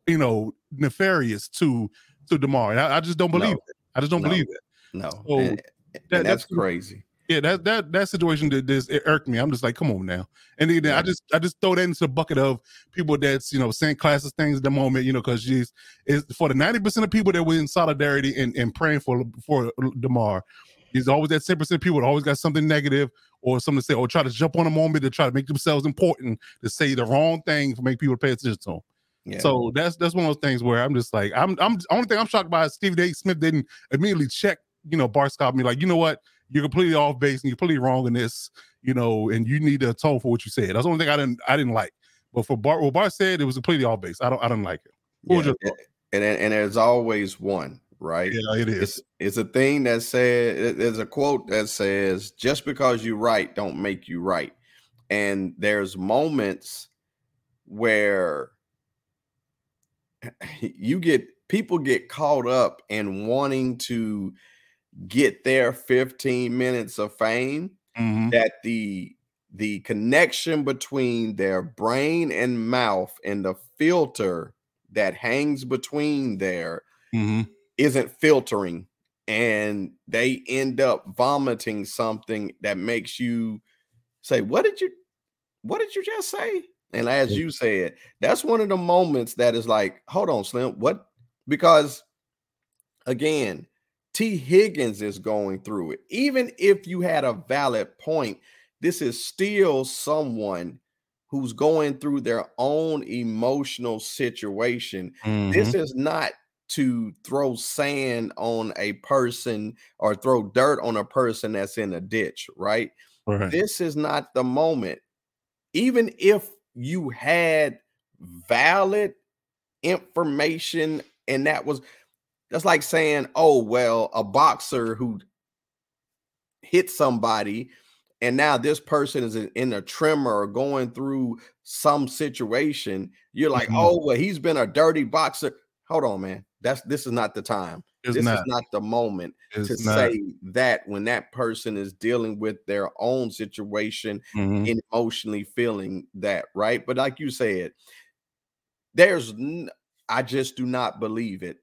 you know, nefarious to to Damar. I, I just don't believe No. it. I just don't No. believe it. no. So, and, and that's that's- crazy. Yeah, that that that situation did this it irked me. I'm just like, come on now. And then I just I just throw that into the bucket of people that's you know saying classes things at the moment, you know, because she's is for the 90 percent of people that were in solidarity and, and praying for for Damar. There's always that 10 percent of people that always got something negative or something to say, or try to jump on a moment to try to make themselves important to say the wrong thing to make people pay attention to them. Yeah. So that's that's one of those things where I'm just like, I'm I'm the only thing I'm shocked by is Steve A. Smith didn't immediately check, you know, Bart Scott be like, you know what, you're completely off base and you're completely wrong in this, you know, and you need to atone for what you said. That's the only thing I didn't I didn't like. But for Bart, what Bart said, it was completely off base. I don't I don't like it. what was yeah. and, and and there's always one, right? Yeah, it is. It's it's a thing that says there's a quote that says just because you right don't make you right. And there's moments where you get people get caught up in wanting to get their 15 minutes of fame Mhm. that the the connection between their brain and mouth and the filter that hangs between there Mhm. Isn't filtering and they end up vomiting something that makes you say what did you what did you just say? And as you said that's one of the moments that is like hold on slim what? Because again Tee Higgins is going through it. Even if you had a valid point this is still someone who's going through their own emotional situation. This Mhm. is not to throw sand on a person or throw dirt on a person that's in a ditch, right? Right. This is not the moment. Even if you had valid information and that was that's like saying, oh, well, a boxer who hit somebody and now this person is in, a tremor or going through some situation, you're like, Mhm. oh, well, he's been a dirty boxer. Hold on, man. That's this is not the time. It's this not. is not the moment to not. say that when that person is dealing with their own situation Mhm. and emotionally feeling that, right? But like you said, there's n- I just do not believe it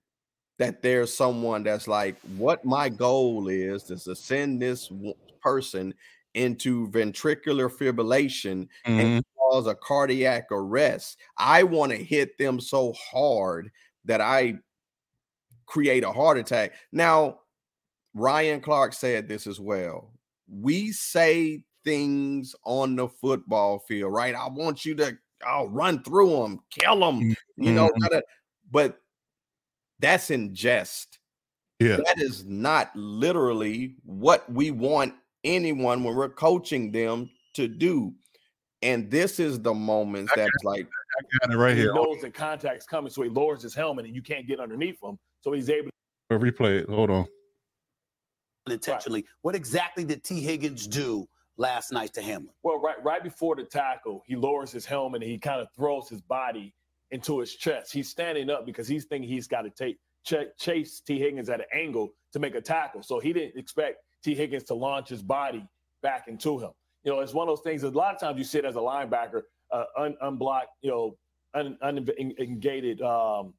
that there's someone that's like, what my goal is is to send this w- person into ventricular fibrillation Mhm. and cause a cardiac arrest. I want to hit them so hard that I create a heart attack. Now, Ryan Clark said this as well. We say things on the football field, right? I want you to I'll run through them, kill them, you know, Mhm. gotta- but that's in jest. Yeah. That is not literally what we want anyone when we're coaching them to do. And this is the moments I that's like, I got it right he here. knows the contact's coming, so he lowers his helmet and you can't get underneath him. So he's able I'll replay it. Hold on. intentionally. What exactly did Tee Higgins do last night to Hamlin? well, right right before the tackle, he lowers his helmet and he kind of throws his body into his chest. He's standing up because he's thinking he's got to take ch- chase Tee Higgins at an angle to make a tackle. So he didn't expect Tee Higgins to launch his body back into him. You know, it's one of those things. A lot of times you sit as a linebacker, uh, un- unblocked, you know, un- unengaged um,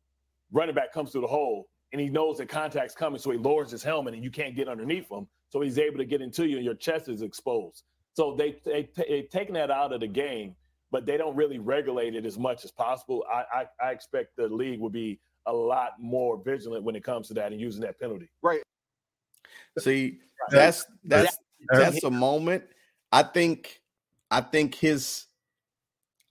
running back comes through the hole and he knows the contact's coming, so he lowers his helmet and you can't get underneath him. So he's able to get into you and your chest is exposed. So they they they've taken that out of the game, but they don't really regulate it as much as possible. I, I I expect the league will be a lot more vigilant when it comes to that and using that penalty. Right. See, that's that's that's a moment. I think I think his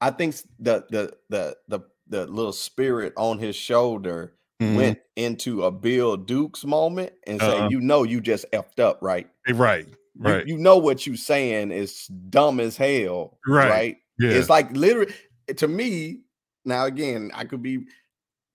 I think the the the the the little spirit on his shoulder Mhm. went into a Bill Dukes moment and say, Uh-uh. you know, you just effed up, right? Right. You- Right. You, know what you're saying is dumb as hell, Right. right? yeah. It's like literally to me. Now again, I could be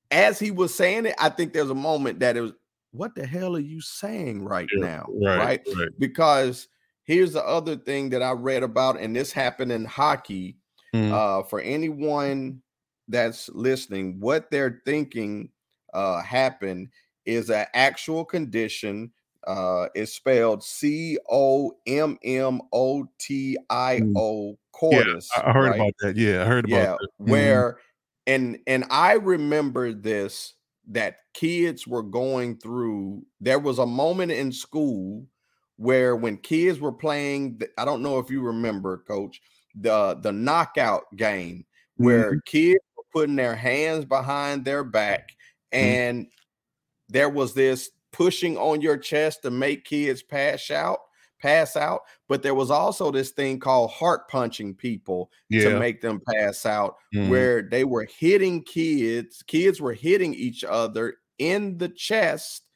as he was saying it. I think there's a moment that it was, what the hell are you saying right Yeah, now, right. right? Right. Because here's the other thing that I read about, and this happened in hockey. Mhm. Uh, for anyone that's listening, what they're thinking uh, happened is an actual condition. Uh, it's spelled C O M M O T I O cordis. I I heard right? about that. Yeah, I heard about yeah, that. Mhm. where and and I remember this that kids were going through. There was a moment in school where when kids were playing, I don't know if you remember, Coach, the the knockout game where kids were putting their hands behind their back and there was this pushing on your chest to make kids pass out pass out but there was also this thing called heart punching people yeah. to make them pass out Mhm. where they were hitting kids kids were hitting each other in the chest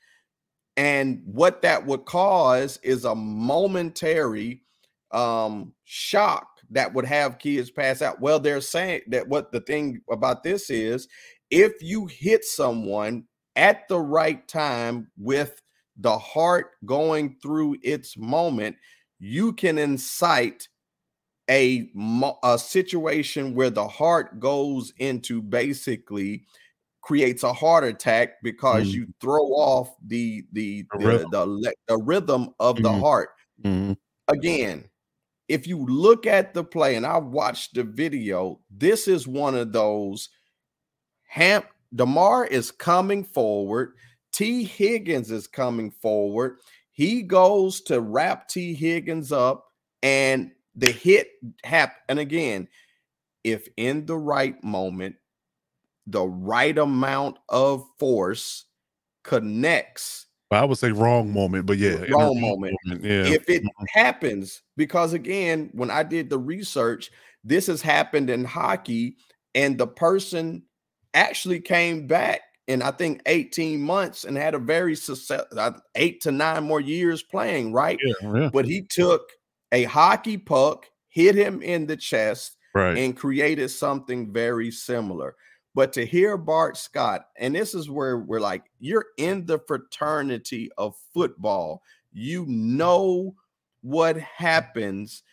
and what that would cause is a momentary um shock that would have kids pass out well they're saying that what the thing about this is if you hit someone at the right time with the heart going through its moment you can incite a, a situation where the heart goes into basically creates a heart attack because Mhm. you throw off the the The the, rhythm. the, the rhythm of the Mhm. heart. Mhm. Again, if you look at the play and I watched the video, this is one of those Ham Damar is coming forward. Tee Higgins is coming forward. He goes to wrap Tee Higgins up, and the hit happen. And again, if in the right moment, the right amount of force connects, I would say wrong moment, but yeah, Wrong moment. Yeah, if it mm-hmm. happens, because again, when I did the research, this has happened in hockey, and the person actually came back in I think 18 months and had a very success uh, eight to nine more years playing, right? yeah, yeah, But he took a hockey puck, hit him in the chest, right. and created something very similar. But to hear Bart Scott, and this is where we're like, you're in the fraternity of football. You know what happens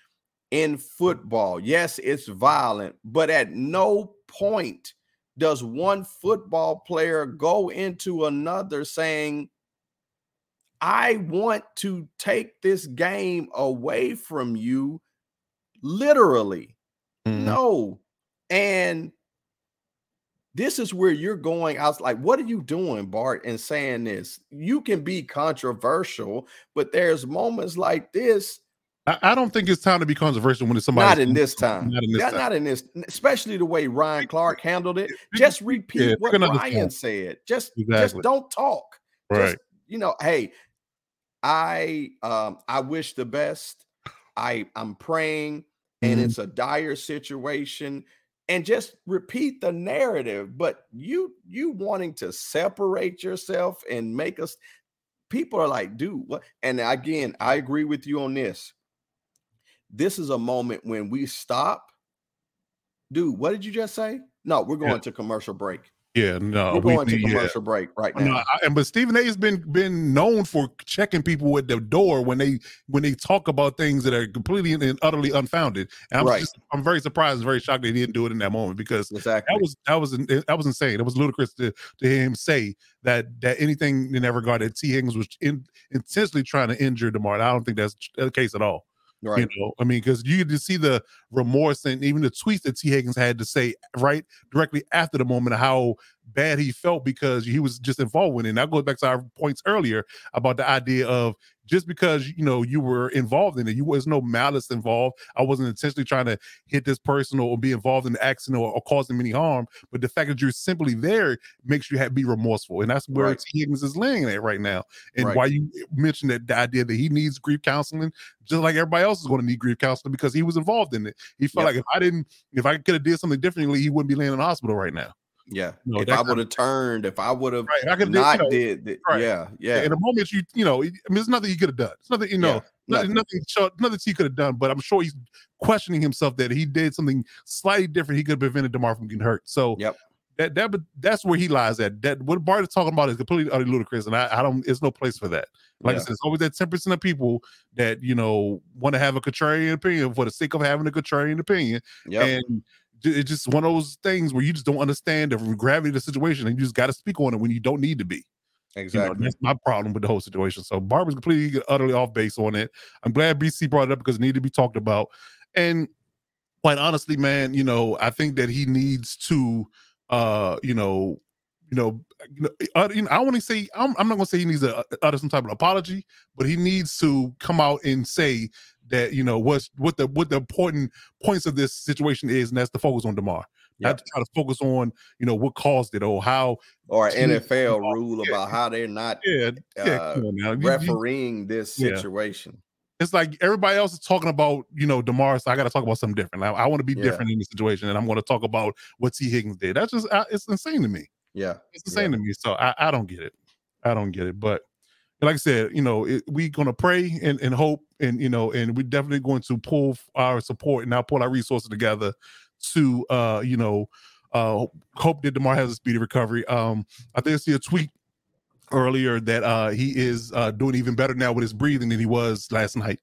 in football. Yes, it's violent, but at no point does one football player go into another saying, I want to take this game away from you, literally. Mhm. No. And this is where you're going. I was like, what are you doing, Bart? And saying this. You can be controversial, but there's moments like this, I, I don't think it's time to be controversial when it's somebody. not in this time. Not in this not, time. not in this, especially the way Ryan Clark handled it. Just repeat Yeah, what Ryan said. Just, just don't talk. Right. Just, you know, hey, I um I wish the best. I I'm praying and Mhm. it's a dire situation and just repeat the narrative but you you wanting to separate yourself and make us people are like dude what and again I agree with you on this this is a moment when we stop dude what did you just say no we're Yeah. going to commercial break yeah, no, we're we going to need- yeah. commercial break right No, now I, and but Stephen A. has been been known for checking people at the door when they when they talk about things that are completely and utterly unfounded. And I'm Right. just I'm very surprised and very shocked that he didn't do it in that moment because exactly that was that was that was insane. It was ludicrous to to hear him say that that anything in that regard that Tee Higgins was in, intentionally trying to injure Damar. I don't think that's the case at all. Right You know, I mean, because you could see the remorse and even the tweets that Tee Higgins had to say right directly after the moment how bad he felt because he was just involved with it. And that goes back to our points earlier about the idea of just because you know you were involved in it, you was no malice involved. I wasn't intentionally trying to hit this person or be involved in the accident or, or cause them any harm. But the fact that you're simply there makes you have be remorseful, and that's where Right. Tee Higgins is laying at right now. And Right. why you mentioned that the idea that he needs grief counseling, just like everybody else is going to need grief counseling because he was involved in it. He felt Yep. like if I didn't, if I could have did something differently, he wouldn't be laying in the hospital right now. Yeah. No, if I would have turned, if I would have Right? I could not you know, did, right. yeah, yeah, In the moment, you you know, I mean, there's nothing he could have done. It's nothing, you know, yeah, nothing, nothing, nothing he could have done. But I'm sure he's questioning himself that he did something slightly different. He could have prevented Damar from getting hurt. So Yep. that that but that's where he lies at. That what Bart is talking about is completely utterly ludicrous, and I, I don't. It's no place for that. Like I said, it's always that 10 percent of people that you know want to have a contrarian opinion for the sake of having a contrarian opinion, Yep. and ju- it's just one of those things where you just don't understand the gravity of the situation, and you just got to speak on it when you don't need to be. You know, exactly. that's my problem with the whole situation. So Barbara's completely utterly off base on it. I'm glad BC brought it up because it needed to be talked about. And quite honestly, man, you know, I think that he needs to uh, you know, you know, you know, uh, you know I want to say I'm, I'm not gonna say he needs to uh, utter some type of apology, but he needs to come out and say that you know what's what the what the important points of this situation is, and that's to focus on Damar, Yep. not to try to focus on you know what caused it or how. Or NFL rule Yeah. about how they're not Yeah, Uh, come on now. You- you- refereeing this situation. it's like everybody else is talking about, you know, Damar. So I got to talk about something different. I, I want to be different in the situation, and I'm going to talk about what Tee Higgins did. That's just it's insane to me. Yeah. It's insane to me. So I, I don't get it. I don't get it. But like I said, you know, it, we gonna pray and, and hope, and you know, and we're definitely going to pull our support and now pull our resources together to, uh, you know, uh, hope that Damar has a speedy recovery. Um, I did see a tweet earlier that uh he is uh doing even better now with his breathing than he was last night.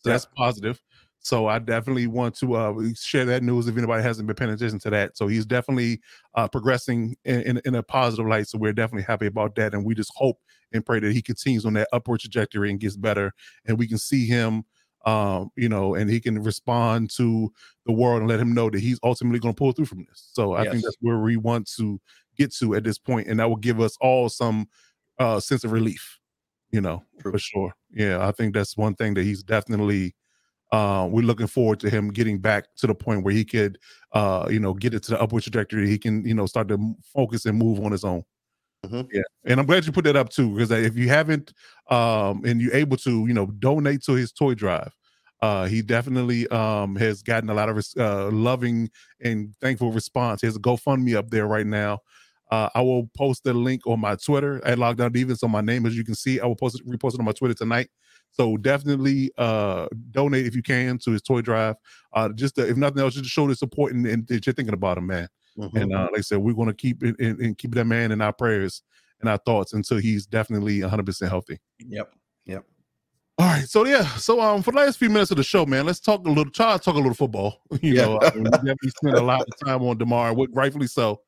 So Yeah. that's positive. So I definitely want to uh, share that news if anybody hasn't been paying attention to that. So he's definitely uh, progressing in, in, in, a positive light. So we're definitely happy about that. And we just hope and pray that he continues on that upward trajectory and gets better. And we can see him, um, you know, and he can respond to the world and let him know that he's ultimately going to pull through from this. So I yes. think that's where we want to get to at this point, And that will give us all some uh, sense of relief, you know, True. for sure. Yeah, I think that's one thing that he's definitely uh, we're looking forward to him getting back to the point where he could, uh, you know, get it to the upward trajectory. He can, you know, start to focus and move on his own. Mm-hmm. Yeah, and I'm glad you put that up too, because if you haven't, um, and you're able to, you know, donate to his toy drive. Uh, he definitely um, has gotten a lot of uh, loving and thankful response. He has a GoFundMe up there right now. Uh, I will post the link on my Twitter at Lockdown Divas. So my name, as you can see, I will post it, repost it on my Twitter tonight. So definitely uh, donate if you can to his toy drive. Uh, just to, if nothing else, just to show the support and, and that you're thinking about him, man. Mm-hmm. And uh, like I said, we're going to keep it and keep that man in our prayers and our thoughts until he's definitely 100 percent healthy. Yep. Yep. All right, so yeah, so um, for the last few minutes of the show, man, let's talk a little. Try to talk a little football. You yeah. know, I mean, we definitely spent a lot of time on Damar, rightfully so.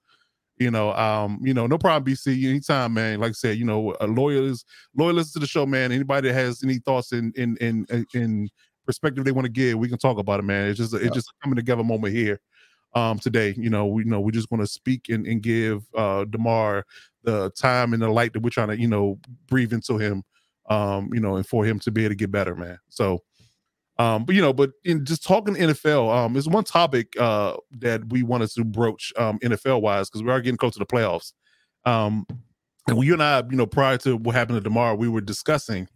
You know, um, you know, no problem, BC. Anytime, man. Like I said, you know, a loyal loyalists to the show, man. Anybody that has any thoughts in in in in perspective they want to give, we can talk about it, man. It's just it's just a coming together moment here. Um, today, you know, we you know we're just going to speak and, and give uh Damar the time and the light that we're trying to, you know, breathe into him. Um, you know, and for him to be able to get better, man. So um, but you know, but in just talking NFL, um, there's one topic uh that we wanted to broach um NFL wise because we are getting close to the playoffs. Um, and you and I, you know, prior to what happened to Damar, we were discussing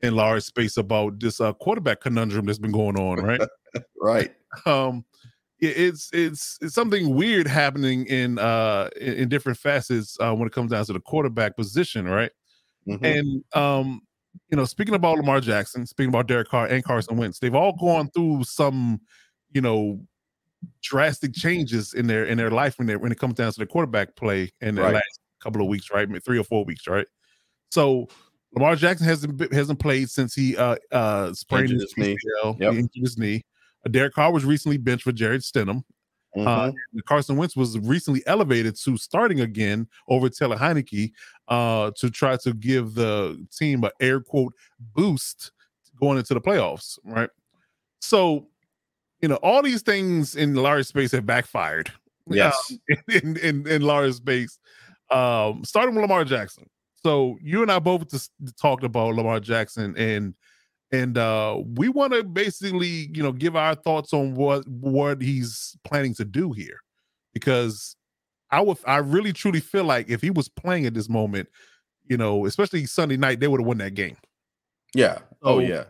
in large space about this uh, quarterback conundrum that's been going on, right? right. Um, it's it's it's something weird happening in uh in, in different facets uh, when it comes down to the quarterback position, right? Mm-hmm. And um, you know, speaking about Lamar Jackson, speaking about Derek Carr and Carson Wentz, they've all gone through some, you know, drastic changes in their in their life when they when it comes down to the quarterback play in the right. last couple of weeks, right? Three or four weeks, right? So Lamar Jackson hasn't hasn't played since he uh uh sprained his knee. Yep. his knee. Derek Carr was recently benched for Jarrett Stidham. Uh, mm-hmm. Uh, Carson Wentz was recently elevated to starting again over Taylor Heinicke uh, to try to give the team a air quote boost going into the playoffs, right? So, you know, all these things in Larry's space have backfired. Yes, um, in, in in Larry's space, um, starting with Lamar Jackson. So you and I both just talked about Lamar Jackson and and uh, we want to basically you know give our thoughts on what what he's planning to do here. Because i would i really truly feel like if he was playing at this moment you know especially sunday night they would have won that game. Yeah. Oh yeah.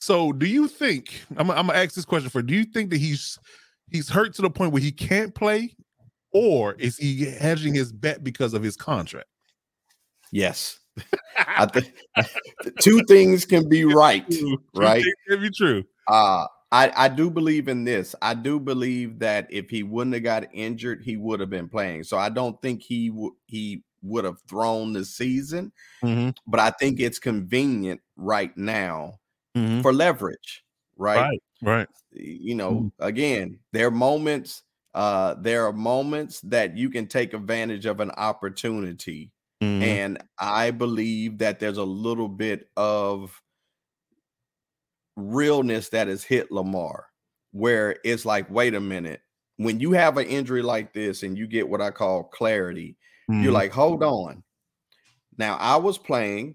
so do you think I'm, I'm gonna ask this question for do you think that he's he's hurt to the point where he can't play? Or is he hedging his bet because of his contract? Yes I think two things can be right, right? Can be true. Uh I, I do believe in this. I do believe that if he wouldn't have got injured, he would have been playing. So I don't think he would he would have thrown the season, mm-hmm. but I think it's convenient right now mm-hmm. for leverage, right? Right. Right. You know, mm-hmm. again, there are moments. Uh, there are moments that you can take advantage of an opportunity Mm-hmm. And I believe that there's a little bit of realness that has hit Lamar, where it's like, wait a minute, when you have an injury like this and you get what I call clarity, mm-hmm. you're like, hold on. Now, I was playing,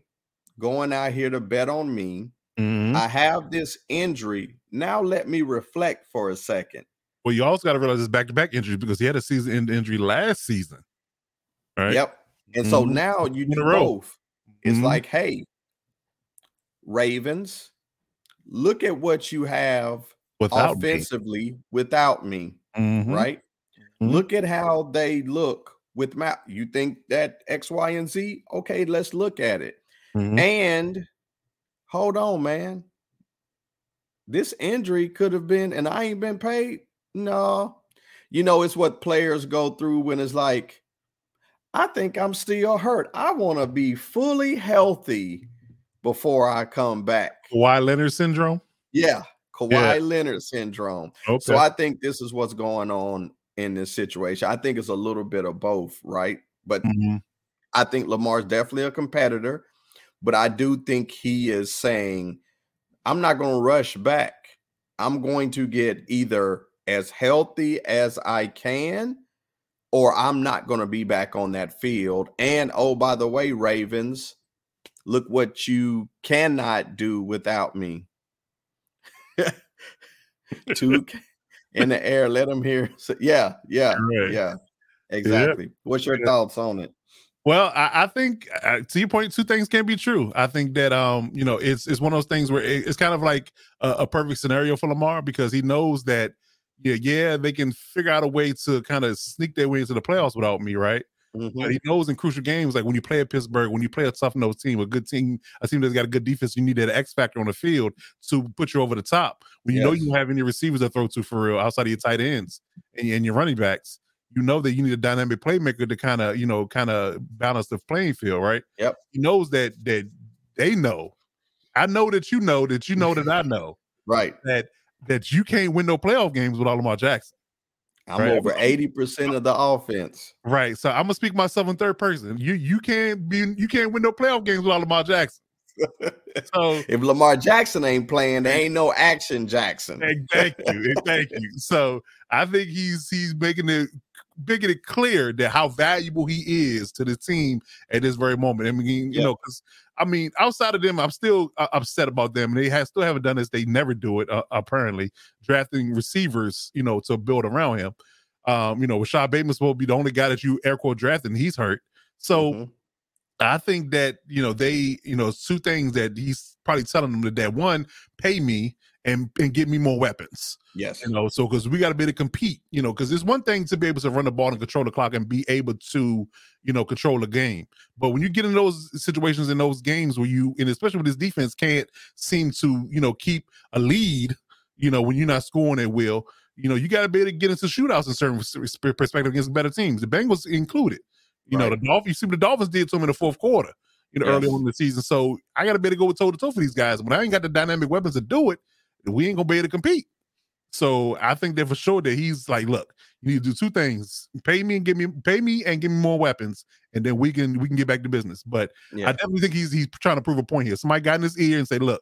going out here to bet on me. Mm-hmm. I have this injury. Now, let me reflect for a second. Well, you also got to realize it's back to back injury because he had a season end injury last season. Right. Yep. And so mm-hmm. now you do both. It's mm-hmm. like, hey, Ravens, look at what you have without offensively me. without me. Mm-hmm. Right? Mm-hmm. Look at how they look with Matt. You think that X, Y, and Z? Okay, let's look at it. Mm-hmm. And hold on, man. This injury could have been, and I ain't been paid. No. You know, it's what players go through when it's like, I think I'm still hurt. I want to be fully healthy before I come back. Kawhi Leonard syndrome? Yeah. Kawhi Yeah. Leonard syndrome. Okay. So I think this is what's going on in this situation. I think it's a little bit of both, right? But Mhm. I think Lamar's definitely a competitor, but I do think he is saying, I'm not going to rush back. I'm going to get either as healthy as I can, or I'm not going to be back on that field. And oh, by the way, Ravens, look what you cannot do without me. Two in the air, let them hear. So, yeah, yeah, Right. yeah, exactly. What's your Yeah. thoughts on it? Well, I, I think uh, to your point, two things can be true. I think that um, you know, it's it's one of those things where it- it's kind of like a, a perfect scenario for Lamar because he knows that yeah, yeah, they can figure out a way to kind of sneak their way into the playoffs without me, right? Mhm. But he knows in crucial games, like when you play at Pittsburgh, when you play a tough nose team, a good team, a team that's got a good defense, you need that X factor on the field to put you over the top. When you know you don't have any receivers to throw to for real outside of your tight ends and, and your running backs, you know that you need a dynamic playmaker to kind of, you know, kind of balance the playing field, right? Yep. He knows that that they know. I know that you know that you know that I know Right. that that you can't win no playoff games without Lamar Jackson. I'm Right. over 80% of the offense. Right. So I'm gonna speak myself in third person. You you can't be you can't win no playoff games without Lamar Jackson. So if Lamar Jackson ain't playing, there ain't no action Jackson. thank, you. Thank you. So I think he's he's making it making it clear that how valuable he is to the team at this very moment. I mean, you Yeah. know, because I mean, outside of them, I'm still uh, upset about them. They have still haven't done this. They never do it. Uh, apparently, drafting receivers, you know, to build around him. Um, you know, Rashod Bateman's supposed to be the only guy that you air quote drafted, and he's hurt. So Mhm. I think that you know they, you know, two things that he's probably telling them that, that one, pay me and and get me more weapons. Yes. You know, so because we got to be able to compete, you know, because it's one thing to be able to run the ball and control the clock and be able to, you know, control the game. But when you get in those situations in those games where you, and especially with this defense, can't seem to, you know, keep a lead, you know, when you're not scoring at will, you know, you got to be able to get into shootouts in certain perspective against better teams. The Bengals included. You know, the Dolphins, you see what the Dolphins did to them in the fourth quarter, you know, early on in the season. So I got to be able to go toe to toe for these guys. When I ain't got the dynamic weapons to do it, we ain't gonna be able to compete. So I think that for sure that he's like, look, you need to do two things: pay me and give me, pay me and give me more weapons, and then we can we can get back to business. But I definitely think he's he's trying to prove a point here. Somebody got in his ear and say, look,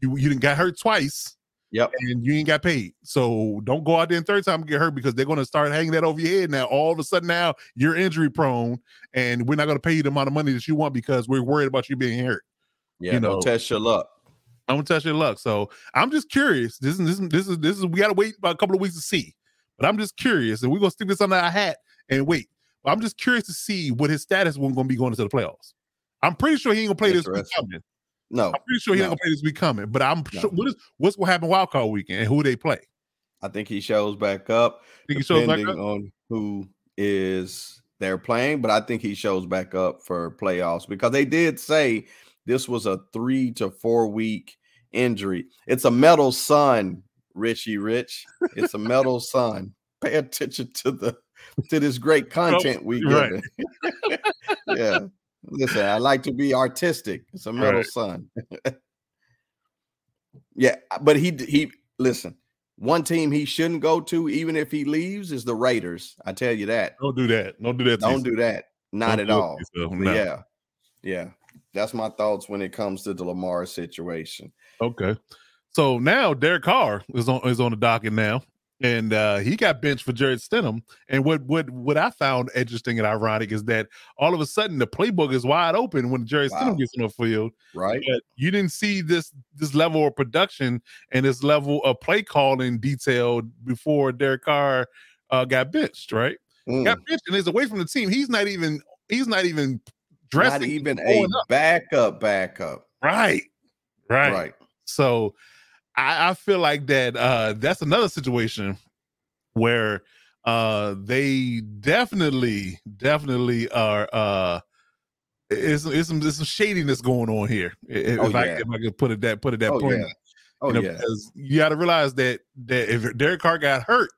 you you didn't got hurt twice. Yep. And you ain't got paid. So don't go out there and third time and get hurt because they're gonna start hanging that over your head. Now all of a sudden now you're injury prone and we're not gonna pay you the amount of money that you want because we're worried about you being hurt. Yeah. you no know, test your luck. I'm gonna test your luck. So I'm just curious. This is this is this is this is we gotta wait about a couple of weeks to see. But I'm just curious, and we're gonna stick this under our hat and wait. But I'm just curious to see what his status was gonna be going into the playoffs. I'm pretty sure he ain't gonna play this week coming. No. I'm pretty sure he ain't gonna play this week coming. But I'm No. sure what is what's gonna happen wild card weekend and who they play. I think he shows back up Think he shows back depending up? on who is they're playing, but I think he shows back up for playoffs because they did say this was a three to four week injury. It's a metal sun, Richie Rich. It's a metal sun. Pay attention to the to this great content we right. get. yeah. Listen, I like to be artistic. It's a metal Right. sun. yeah, uh, but he he listen. One team he shouldn't go to, even if he leaves, is the Raiders. I tell you that. Don't do that. Don't do that. Don't do that. Not Don't at do it to all. No. Yeah, yeah. That's my thoughts when it comes to the Lamar situation. Okay. So now Derek Carr is on is on the docket now. And uh he got benched for Jarrett Stidham. And what what what I found interesting and ironic is that all of a sudden the playbook is wide open when Jarrett Wow. Stidham gets on the field. Right? But you didn't see this this level of production and this level of play calling detailed before Derek Carr uh, got benched, right? Mm, Got benched and is away from the team. He's not even he's not even dressed. Not even a up. backup, backup. right. Right. Right. So I, I feel like that uh that's another situation where uh they definitely, definitely are uh it's, it's some some shadiness going on here. If, Oh, if I, if I could put it that put it that Oh point. yeah. Oh you know, yeah. because you got to realize that that if Derek Carr got hurt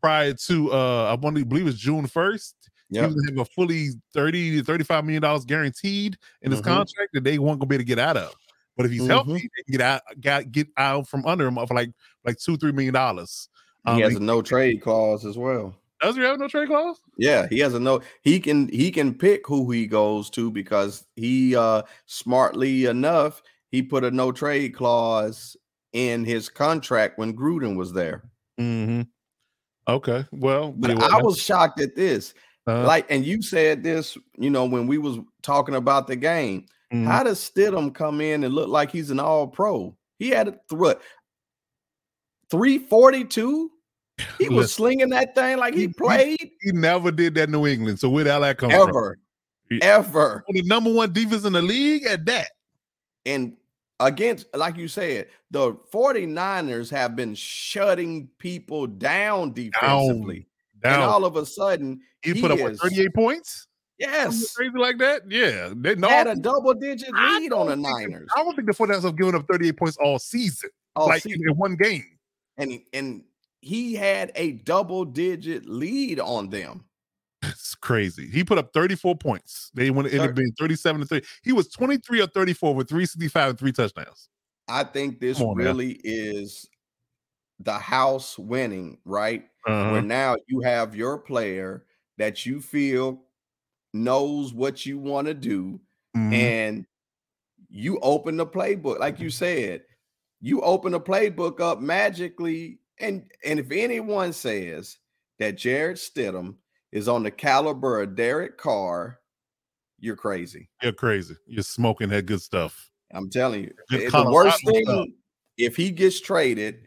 prior to uh I want to believe it's June first, he was have a fully 30 to 35 million dollars guaranteed in his Mhm. contract that they weren't gonna be able to get out of. But if he's Mhm. healthy, get out, got, get out from under him for like like two, three million dollars. Um, he has a no trade clause as well. does he have no trade clause? Yeah, he has a no. He can he can pick who he goes to because he uh smartly enough he put a no trade clause in his contract when Gruden was there. Mm-hmm. Okay. Well, But I was shocked at this. uh, like, and you said this, you know, when we was talking about the game. Mhm. How does Stidham come in and look like he's an all pro? He had a what 342? He was slinging that thing like He- he he- played he never did that in New England. So where did all that come from? ever, He- ever. The number one defense in the league at that. And against, like you said, the 49ers have been shutting people down defensively. And Down. all of a sudden, he, he put up what, is- 38 points? Yes, Crazy like that? Yeah. They no, had a double digit lead on the Niners. I don't think the 49ers have given up 38 points all season. all like season. in one game. and and he had a double digit lead on them. It's crazy. He put up 34 points. They went end up being 37 to 3. He was 23 or 34 with 365 and three touchdowns. I think this on really is the house winning, right? Uh-huh. Where now you have your player that you feel knows what you want to do, Mhm. and you open the playbook, like you said, you open the playbook up magically. And and if anyone says that Jarrett Stidham is on the caliber of Derek Carr, you're crazy. You're crazy. You're smoking that good stuff. I'm telling you, Good the worst stuff. thing if he gets traded.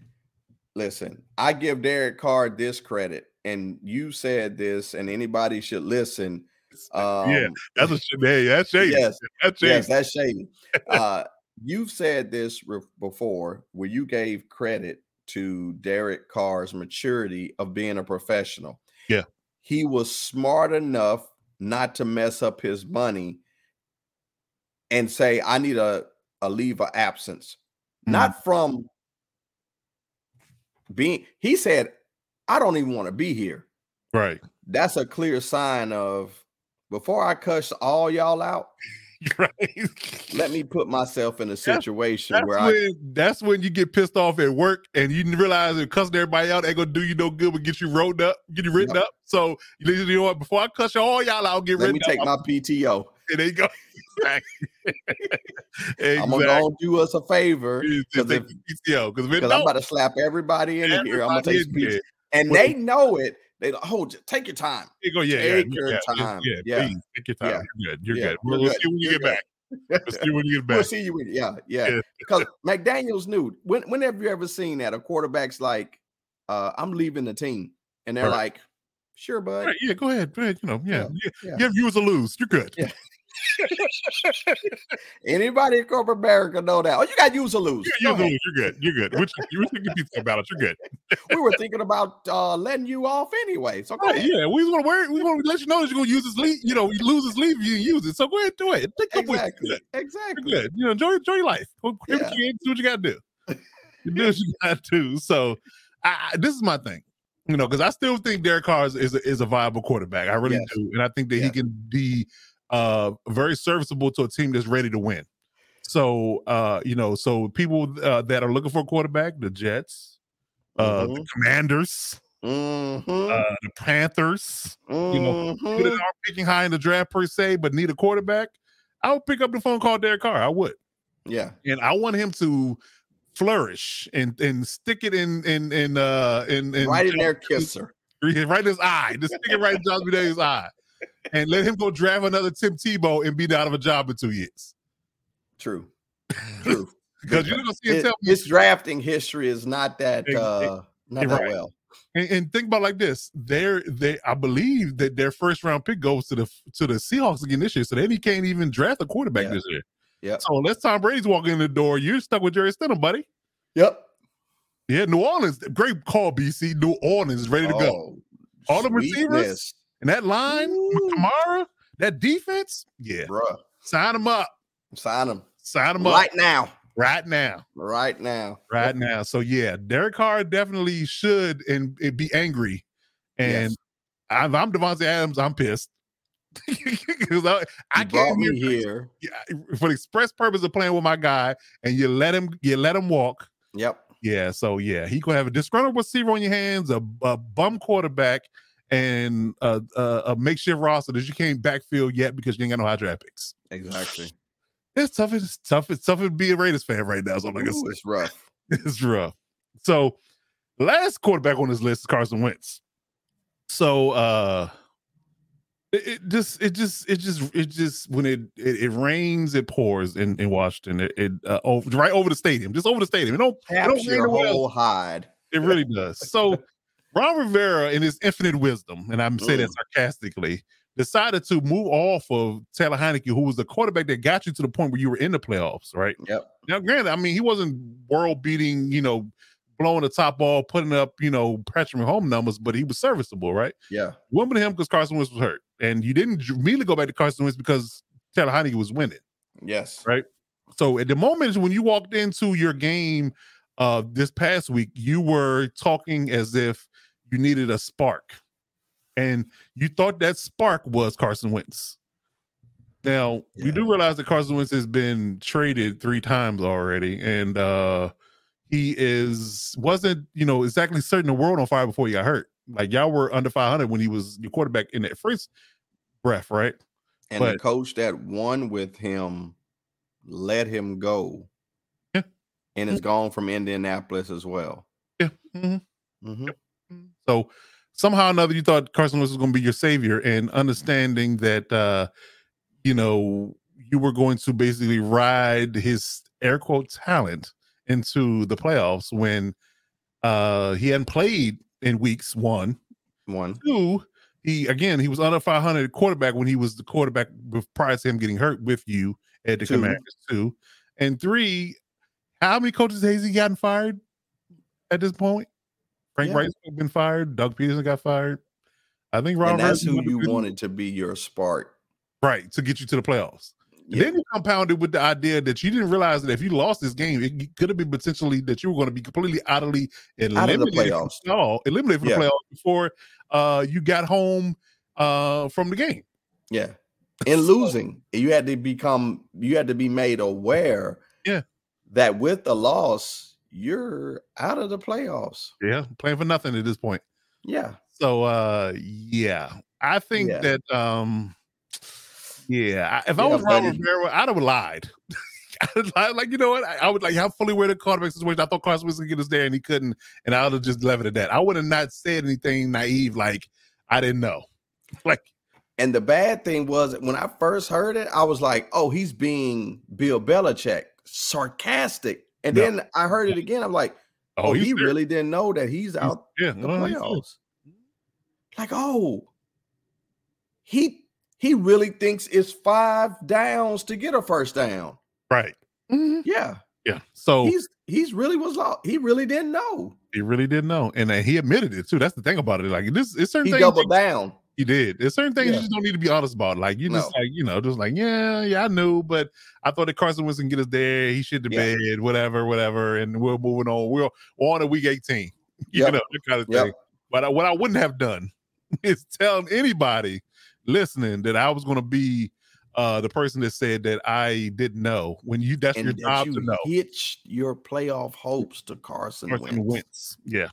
Listen, I give Derek Carr this credit, and you said this, and anybody should listen. Um, yeah, that's a hey, that's shady. yes, That's shady. yes, that's shady. Uh, you've said this re- before, where you gave credit to Derek Carr's maturity of being a professional. Yeah. he was smart enough not to mess up his money and say, "I need a a leave of absence," Mhm. not from being. He said, "I don't even want to be here." right. That's a clear sign of before I cuss all y'all out. right. let me put myself in a situation That's where I when that's when you get pissed off at work and you realize that cussing everybody out ain't gonna do you no good but get you wrote up, get you written up. So you know- what? Before I cuss you all y'all out, get ready. let written me take up. my PTO. and there you go. exactly. I'm gonna go do us a favor Just 'cause take if- your PTO because I'm about to slap everybody in here. I'm gonna take PTO. And they know it. They hold take your time. You go, yeah, yeah, Take yeah, your yeah, time. Yeah, Yeah. please take your time. Yeah. You're good. You're Yeah, good. you're We'll, we'll good. see when you You're get back. Let's see when you get back. We'll see you in yeah, yeah. Yeah. Because McDaniels knew when when have you ever seen that? A quarterback's like, uh, I'm leaving the team. And they're Right. like, sure, bud. Right, yeah, go ahead. Go ahead. You know, yeah, yeah. yeah. Give viewers a lose. You're good. Yeah. Anybody in corporate America know that. Oh, you got use or lose. You Go you ahead. lose. You're good. You're good. Which you think your pizza about it? You're good. we were thinking about uh, letting you off anyway. So Right, ahead. yeah, we want to wear. We want to let you know that you're gonna use this leave. You know, you lose this leave, you use it. So go ahead, do it. Take. Exactly. You're. Exactly. You're good. You know, enjoy enjoy your life. Go Yeah. your kids, do what you got to do. You do what you got to do. So, I, this is my thing. You know, because I still think Derek Carr is, is a, is a viable quarterback. I really Yes. do, and I think that he can be uh very serviceable to a team that's ready to win. So, uh, you know, so people uh, that are looking for a quarterback, the Jets, uh, the Mhm. Commanders, Mhm. uh, the Panthers, you know, are picking high in the draft per se, but need a quarterback, I would pick up the phone, call Derek Carr. I would, Yeah. and I want him to flourish and and stick it in in in uh in, in right in their kisser. right in his eye, just stick it right in Josh McDaniel's eye, and let him go draft another Tim Tebow and be out of a job in two years. True. True. Because you're gonna see It- tell me. his drafting history is not that uh not that well. And, and think about it like this: they're they I believe that their first round pick goes to the to the Seahawks again this year, so then he can't even draft a quarterback Yeah. this year. Yeah. So unless Tom Brady's walking in the door, you're stuck with Jerry Stidham, buddy. Yep. Yeah, New Orleans, great call, BC. New Orleans is ready to go, Oh, All the receivers? Sweetness, and that line, Ooh. Kamara, that defense, yeah, bruh. sign them up, Sign him sign them up right now. right now, Right now. right now. So yeah, Derek Carr definitely should and, and be angry. And Yes. I'm, I'm Davante Adams. I'm pissed. I, I You brought came me here here. for the express purpose of playing with my guy, and you let him you let him walk. Yep. Yeah, so yeah, he gonna have a disgruntled receiver on your hands, a, a bum quarterback, and a, a, a makeshift roster that you can't backfield yet because you ain't got no high draft picks. Exactly. It's tough. It's tough. It's tough to be a Raiders fan right now. So I'm not gonna Ooh, say it's rough. it's rough. So last quarterback on this list is Carson Wentz. So uh it, it just it just it just it just when it it, it rains it pours in, in Washington it, it uh, over, right over the stadium just over the stadium it don't, it don't rain your whole hide. It really does. So Ron Rivera, in his infinite wisdom, and I'm saying that Mm. sarcastically, decided to move off of Taylor Heinicke, who was the quarterback that got you to the point where you were in the playoffs, right? Yep. Now, granted, I mean, he wasn't world beating, you know, blowing the top ball, putting up, you know, pressuring home numbers, but he was serviceable, right? Yeah. With him because Carson Wentz was hurt. And you didn't immediately go back to Carson Wentz because Taylor Heinicke was winning. Yes. Right. So at the moment when you walked into your game uh this past week, you were talking as if you needed a spark. And you thought that spark was Carson Wentz. Now, Yeah. do realize that Carson Wentz has been traded three times already, and uh he is wasn't, you know, exactly setting the world on fire before he got hurt. Like y'all were under 500 when he was your quarterback in that first breath, right? And the coach that won with him let him go. Yeah. And is gone from Indianapolis as well. Yeah. mhm. Mhm. So somehow or another, you thought Carson Wentz was going to be your savior, and understanding that, uh, you know, you were going to basically ride his air quote talent into the playoffs when uh, he hadn't played in weeks one, One. He again, he was under 500 quarterback when he was the quarterback prior to him getting hurt with you at the Two. Commanders. Two and three. How many coaches has he gotten fired at this point? Frank Yeah. Reich's been fired. Doug Pederson got fired. I think Ron And that's who you wanted to be your spark. right to get you to the playoffs. Yeah. Then you compounded with the idea that you didn't realize that if you lost this game, it could have been potentially that you were going to be completely utterly Out of the eliminated. playoffs. No, eliminated from Yeah. the playoffs before uh, you got home uh, from the game. Yeah. In losing, you had to become you had to be made aware. That with the loss, you're out of the playoffs. Yeah, playing for nothing at this point. Yeah. So uh yeah, I think Yeah. that um yeah, if I was Ron. Rivera, I'd have lied. I'd like you know what? I, I would like how fully aware the quarterback situation. I thought Carson was gonna get us there and he couldn't, and I would have just left it at that. I would have not said anything naive like I didn't know. Like And the bad thing was when I first heard it, I was like, oh, he's being Bill Belichick, sarcastic. And No. then I heard it again. I'm like, oh, oh, he there. really didn't know that he's He's- out yeah, the well, he's playoffs. Like, oh, he he really thinks it's five downs to get a first down. right. Mhm. Yeah, Yeah. So he's he's really was lost. He really didn't know. he really didn't know, and uh, he admitted it too. That's the thing about it. Like this, it's certain He things doubled down. He did. There's certain things Yeah. you just don't need to be honest about. Like you just like you know, just like yeah, yeah, I knew, but I thought that Carson Wentz can get us there. He should have Yeah. bed, whatever, whatever, and we're moving on. We're, we're on a week 18. You Yep. know that kind of Yep. thing. But I, what I wouldn't have done is tell anybody listening that I was going to be uh the person that said that I didn't know when you that's And your that job you to know. hitched your playoff hopes to Carson, Carson Wentz. Wentz. Yeah.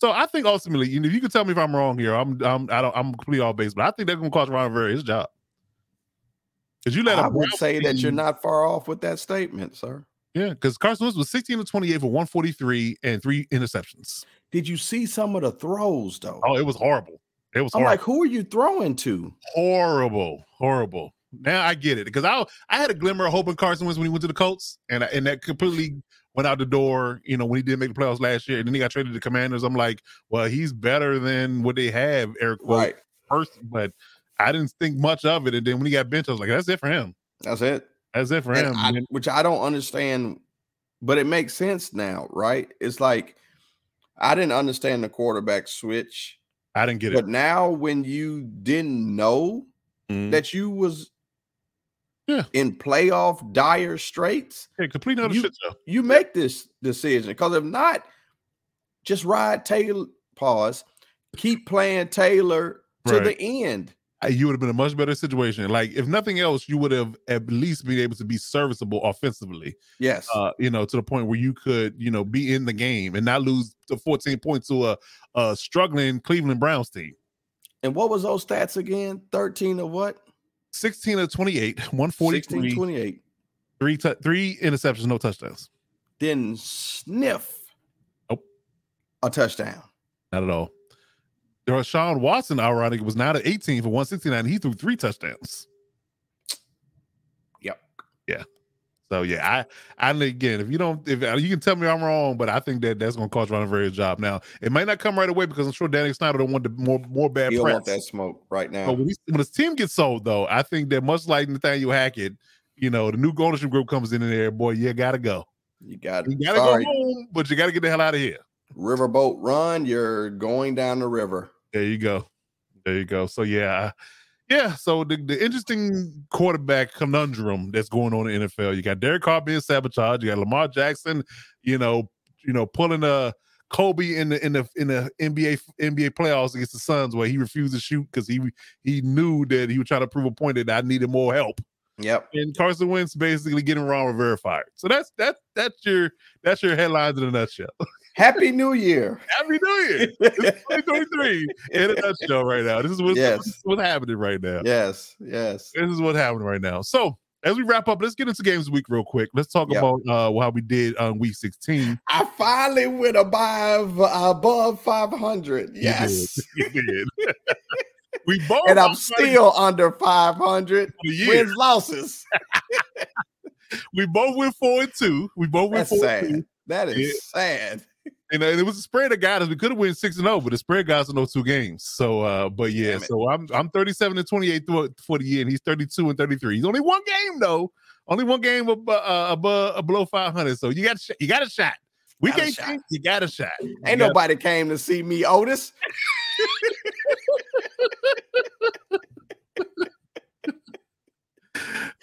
So I think ultimately, you know, you can tell me if I'm wrong here. I'm I'm I don't I'm completely all based, but I think that's gonna cost Ron Rivera his job. Because you let I him would say that you're not far off with that statement, sir. Yeah, because Carson Wentz was 16 to 28 for 143 and three interceptions. Did you see some of the throws though? Oh, it was horrible. It was I'm horrible. like, who are you throwing to? horrible, horrible. Now I get it because I I had a glimmer of hope in Carson Wentz when he went to the Colts, and I- and that completely went out the door. You know when he didn't make the playoffs last year, and then he got traded to Commanders. I'm like, well, he's better than what they have, Eric. Right. First, but I didn't think much of it, and then when he got benched, I was like, that's it for him. That's it. That's it for And him. I- which I don't understand, but it makes sense now, right? It's like I didn't understand the quarterback switch, I didn't get it. but now when you didn't know Mhm. that you was Yeah. in playoff dire straits, Yeah, complete other you- shit show. you make this decision. Because if not, just ride Taylor. Pause. Keep playing Taylor to Right. the end. you would have been in a much better situation. Like if nothing else, you would have at least been able to be serviceable offensively. Yes. Uh, you know, to the point where you could, you know, be in the game and not lose to 14 points to a, a struggling Cleveland Browns team. and what was those stats again? 13 of what? 16 of 28, 16, 143, 28. three, tou- three interceptions, no touchdowns. Didn't sniff Nope. a touchdown. Not at all. There was Sean Watson, ironic, was not at 18 for 169. He threw three touchdowns. Yep. So yeah, I, I again, if you don't, if uh, you can tell me I'm wrong, but I think that that's going to cost Ron a very job. Now it might not come right away because I'm sure Danny Snyder don't want the more more bad You don't press. want that smoke right now. But when, he, when his team gets sold, though, I think that much like Nathaniel Hackett, you know, the new ownership group comes in there. Boy, you gotta go. You got You gotta sorry, go home, but you gotta get the hell out of here. Riverboat Ron. You're going down the river. There you go. There you go. So yeah, yeah. So the, the interesting quarterback conundrum that's going on in the NFL. You got Derek Carr being sabotaged. You got Lamar Jackson, you know, you know, pulling a Kobe in the in the in the NBA NBA playoffs against the Suns where he refused to shoot because he he knew that he was trying to prove a point that I needed more help. Yep. And Carson Wentz basically getting wrong with verified. So that's that that's your that's your headlines in a nutshell. Happy New Year. Happy New Year. It's 2023 in a nutshell right now. This is what's, Yes. this is what's happening right now. yes. Yes. This is what's happening right now. So as we wrap up, let's get into games week real quick. Let's talk Yep. about uh how we did on week 16. I finally went above above 500. You Yes. did. You did. we both And I'm still under 500 for the year. wins losses. We both went four and two. We both went That's four and two. sad. That is Yeah. sad. And uh, it was a spread got us. We could have went six and zero, but the spread guys in those two games. So, uh, but yeah, so I'm I'm 37 and 28 through, for the year, and he's 32 and 33. He's only one game though, only one game above uh, above below 500. So you got sh- you got a shot. We Got can't shot. you got a shot. You Ain't nobody came to see me, Otis.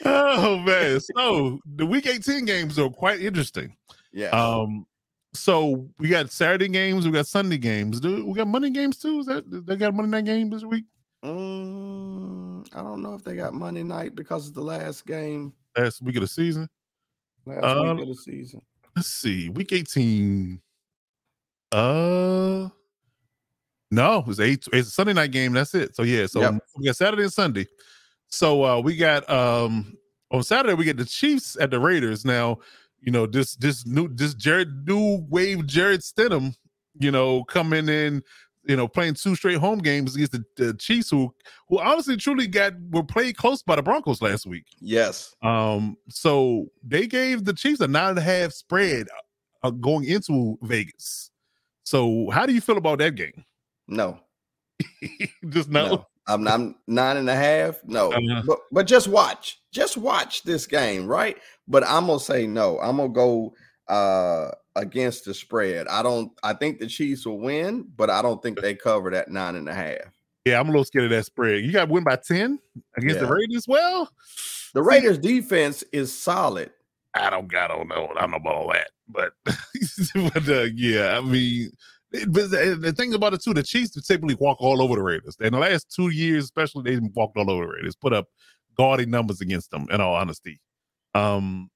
Oh man, so the week 18 games are quite interesting. Yeah. Um, so we got Saturday games, we got Sunday games. Do we got Monday games too? Is that they got Monday night game this week? Mm, I don't know if they got Monday night because it's the last game, Last week of the season. last Um, week of the season. let's see, week 18. Uh no, it's eight, it's a Sunday night game. That's it. So yeah, so Yep. we got Saturday and Sunday. So uh we got um on Saturday we get the Chiefs at the Raiders. Now, you know, this this new this Jarrett new wave Jarrett Stidham, you know, coming in, you know, playing two straight home games against the, the Chiefs who who honestly truly got were played close by the Broncos last week. Yes. Um, so they gave the Chiefs a nine and a half spread uh, going into Vegas. So how do you feel about that game? No. Just No. no. I'm, I'm nine and a half. No. Uh-huh. But but just watch. Just watch this game, right? But I'm gonna say no. I'm gonna go uh against the spread. I don't I think the Chiefs will win, but I don't think they cover that nine and a half. Yeah, I'm a little scared of that spread. You got to win by ten against the Raiders. Well, The Raiders defense is solid. I don't, I don't know. I don't know about all that, but, but uh, yeah, I mean, but the, thing about it too, the Chiefs typically walk all over the Raiders. In the last two years, especially, they've walked all over the Raiders, put up gaudy numbers against them. In all honesty, um,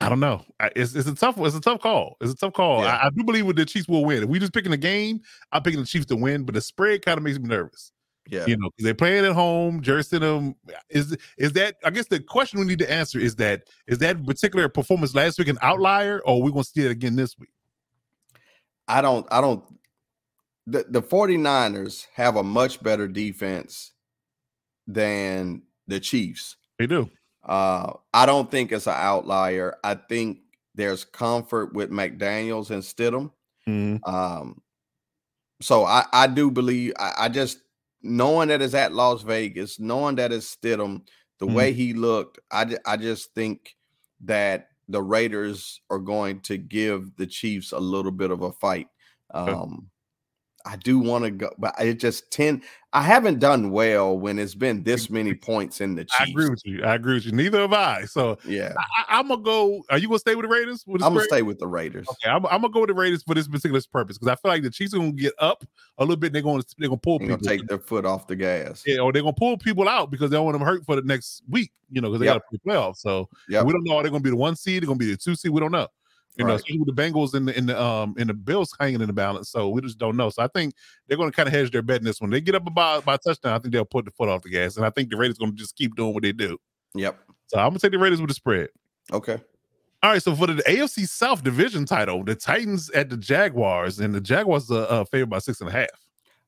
I don't know. I- It's, it's a tough. It's a tough call. It's a tough call. Yeah. I, I do believe the Chiefs will win. If we just picking a game, I'm picking the Chiefs to win, but the spread kind of makes me nervous. Yeah. You know, 'cause they're playing at home. Jersey them is is that? I guess the question we need to answer is that is that particular performance last week an outlier, or are we gonna see it again this week? I don't I don't the, the 49ers have a much better defense than the Chiefs. They do. Uh I don't think it's an outlier. I think there's comfort with McDaniels and Stidham. Mhm. Um so I I do believe I, I just knowing that it's at Las Vegas, knowing that it's Stidham, the Mhm. way he looked, I I just think that the Raiders are going to give the Chiefs a little bit of a fight. Um I do want to go, but it just tend I haven't done well when it's been this many points in the Chiefs. I agree with you. I agree with you. Neither have I. So Yeah, I, am gonna go. Are you gonna stay with the Raiders? With I'm gonna stay with the Raiders. Okay, I'm, I'm, gonna go with the Raiders for this particular purpose because I feel like the Chiefs are gonna get up a little bit. They're gonna they're gonna pull They're people. gonna take their foot off the gas. yeah, or they're gonna pull people out because they don't want them hurt for the next week. You know, because they Yep. got to play playoffs. So Yep. we don't know. Are they gonna be the one seed? They're gonna be the two seed. We don't know. You know, Right. especially with the Bengals and the in the um in the Bills hanging in the balance. So we just don't know. So I think they're gonna kind of hedge their bet in this one. They get up about by a touchdown. I think they'll put the foot off the gas, and I think the Raiders gonna just keep doing what they do. Yep. So I'm gonna take the Raiders with the spread. Okay. All right, so for the AFC South division title, the Titans at the Jaguars, and the Jaguars are uh, favored by six and a half.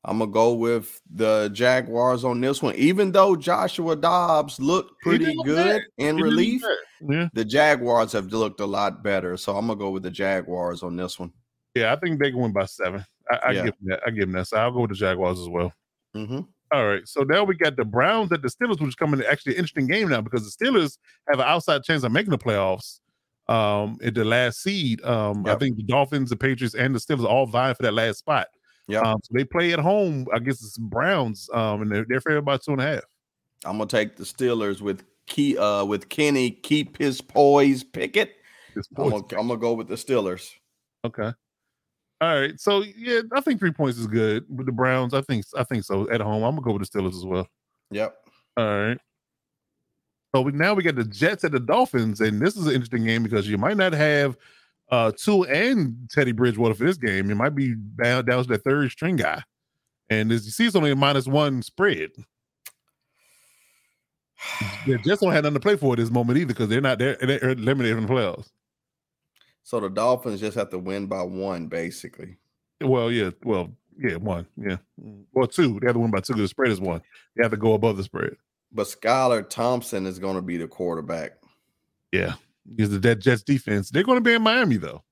I'm gonna go with the Jaguars on this one. Even though Joshua Dobbs looked pretty good in He relief. Yeah, the Jaguars have looked a lot better. So I'm gonna go with the Jaguars on this one. yeah, I think they can win by seven. I, I Yeah. give them that. I give them that. So I'll go with the Jaguars as well. hmm All right, so now we got the Browns at the Steelers, which is coming to actually an interesting game now because the Steelers have an outside chance of making the playoffs. Um, at the last seed, um, I think the Dolphins, the Patriots, and the Steelers all vying for that last spot. Yeah. Um, so they play at home. Guess it's Browns. Um, and they're, they're favored by two and a half. I'm gonna take the Steelers with key uh with Kenny keep his poise Pickett. It's I'm gonna, I'm gonna go with the Steelers. Okay. All right. So yeah, I think three points is good with the Browns. I think I think so. At home, I'm gonna go with the Steelers as well. Yep. All right. So we, now we got the Jets at the Dolphins, and this is an interesting game because you might not have uh Tua and Teddy Bridgewater for this game. You might be down down to the third string guy, and as you see, it's only a minus one spread. The Jets don't have nothing to play for at this moment either because they're not they're, they're eliminated from the playoffs. So the Dolphins just have to win by one, basically. Well, yeah, well, yeah, one, yeah, well, two. They have to win by two The spread is one. They have to go above the spread. But Skylar Thompson is going to be the quarterback. Yeah, because the that Jets defense, they're going to be in Miami though.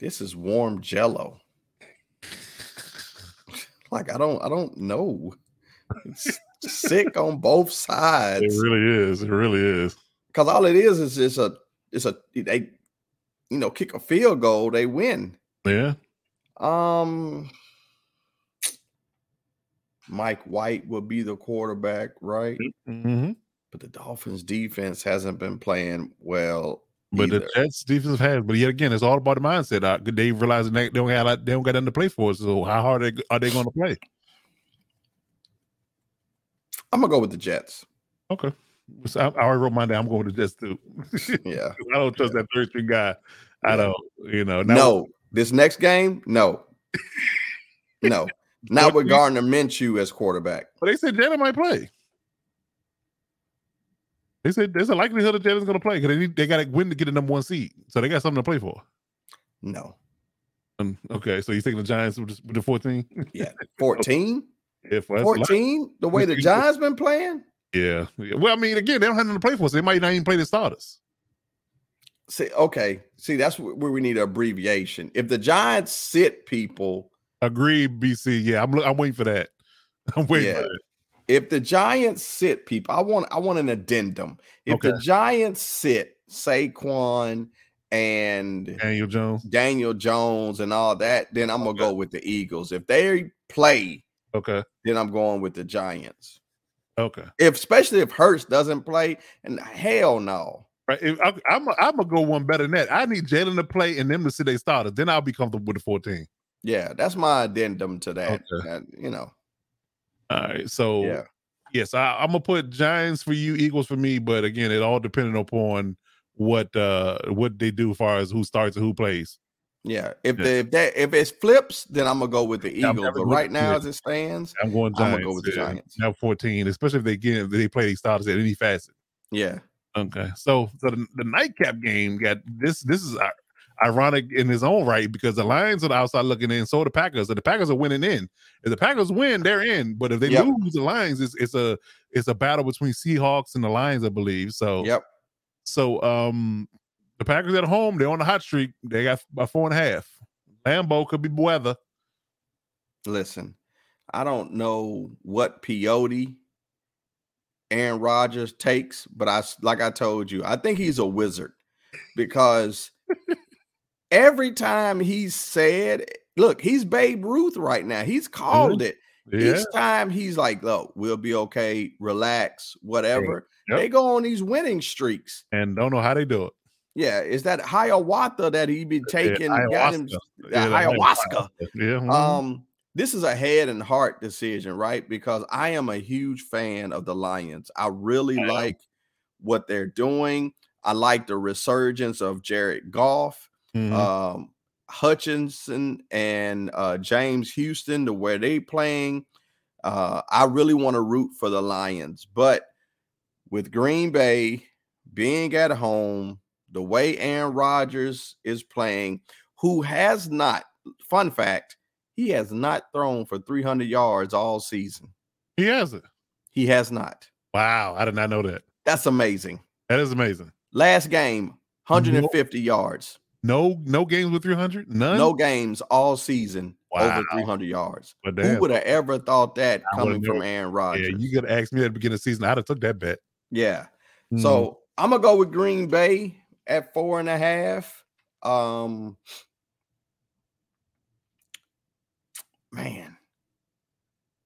This is warm Jello. like I don't, I don't know. Sick on both sides. It really is. It really is. because all it is is it's a, it's a they, you know, kick a field goal, they win. Yeah, Um, Mike White will be the quarterback, right? Mm-hmm. But the Dolphins' defense hasn't been playing well. but either. the Jets defense has. But yet again, it's all about the mindset. Uh, they realize they don't have they don't got nothing to play for. So how hard are they, are they going to play? I'm gonna go with the Jets. Okay, so I, I already wrote mine down. I'm going with the Jets too. Yeah. I don't trust that third string guy. I don't. You know. now- no, this next game, no, no, not with Gardner Minshew as quarterback. But they said Jalen might play. They said there's a likelihood that Jalen's going to play because they need, they got to win to get the number one seed, so they got something to play for. No, Um, okay, so you taking the Giants with the 14? yeah, 14, If that's a lot. 14. The way the Giants been playing. yeah. yeah. Well, I mean, again, they don't have nothing to play for, so they might not even play the starters. See, okay, see, that's where we need an abbreviation. If the Giants sit people, Agreed, BC. Yeah, I'm I'm waiting for that. I'm waiting for that. if the Giants sit people, I want I want an addendum. If the Giants sit Saquon and Daniel Jones. Daniel Jones and all that, then I'm gonna go with the Eagles. If they play, Okay. then I'm going with the Giants. Okay. If especially if Hurts doesn't play, and hell no. Right. If I, I'm I'm gonna go one better than that. I need Jalen to play and them to see they starters. Then I'll be comfortable with the 14. Yeah, that's my addendum to that. Okay. that, you know, All right. So yeah. yes, I, I'm gonna put Giants for you, Eagles for me. But again, it all depending upon what uh what they do as far as who starts and who plays. Yeah, if Yeah. the if that if it flips, then I'm gonna go with the Eagles. But right now, as it stands, I'm going Giants, I'ma go with the. Giants. Now 14, especially if they get if they play these starters at any facet. yeah, Okay, so so the, the nightcap game got this. This is ironic in his own right because the Lions are the outside looking in, so are the Packers, and the Packers are winning in. If the Packers win, they're in. But if they Yep. lose, the Lions it's it's a it's a battle between Seahawks and the Lions, I believe. So yep. so um the Packers at home, they're on the hot streak. They got by four and a half. Lambeau could be weather. Listen, I don't know what peyote Aaron Rodgers takes, but I like I told you, I think he's a wizard because every time he said, look, he's Babe Ruth right now. He's called mm-hmm. it. Yeah. Each time he's like, look, we'll be okay, relax, whatever. Yep. They go on these winning streaks. And don't know how they do it. Yeah, is that hiawatha that he be taking? Yeah, got him, ayahuasca. Yeah, ayahuasca. Yeah. mhm. Um, this is a head and heart decision, right? Because I am a huge fan of the Lions. I really am. like what they're doing. I like the resurgence of Jared Goff, Mhm. um, Hutchinson, and uh, James Houston, to where they playing. Uh, I really want to root for the Lions, but with Green Bay being at home, the way Aaron Rodgers is playing, who has not, fun fact, he has not thrown for 300 yards all season. he hasn't. He has not. Wow. I did not know that. That's amazing. That is amazing. Last game, 150 yards. No, no games with 300? None. No games all season Wow. over 300 yards. But Who would have ever thought that I coming from. Aaron Yeah, you could ask me at the beginning of the season. I'd have took that bet. Yeah. Mhm. So I'm gonna go with Green Bay at four and a half. Um, man,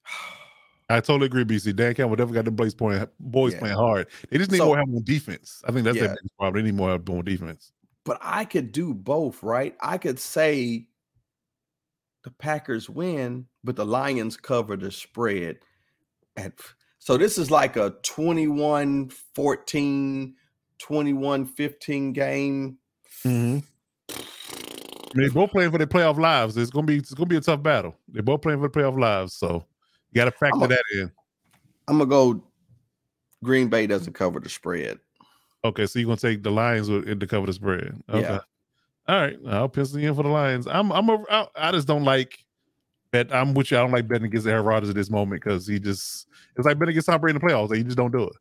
I totally agree, BC. Dan Campbell definitely got the boys playing boys Yeah. playing hard. They just need So- more help on defense. I think that's Yeah. their biggest problem. They need more help on defense. but I could do both, right? I could say the Packers win, but the Lions cover the spread. At so this is like a 21 14, 21 15 game. Mm-hmm. I mean, they both playing for their playoff lives. It's gonna be it's gonna be a tough battle. They're both playing for the playoff lives, so you got to factor a- that in. I'm gonna go Green Bay doesn't cover the spread. Okay, so you're gonna take the Lions with- to cover the spread. Okay. Yeah. All right, I'll pencil you in for the Lions. I'm I'm a I, I just don't like bet. I'm with you. I don't like betting against Aaron Rodgers at this moment because he just it's like betting against Tom Brady in the playoffs. Like, you just don't do it.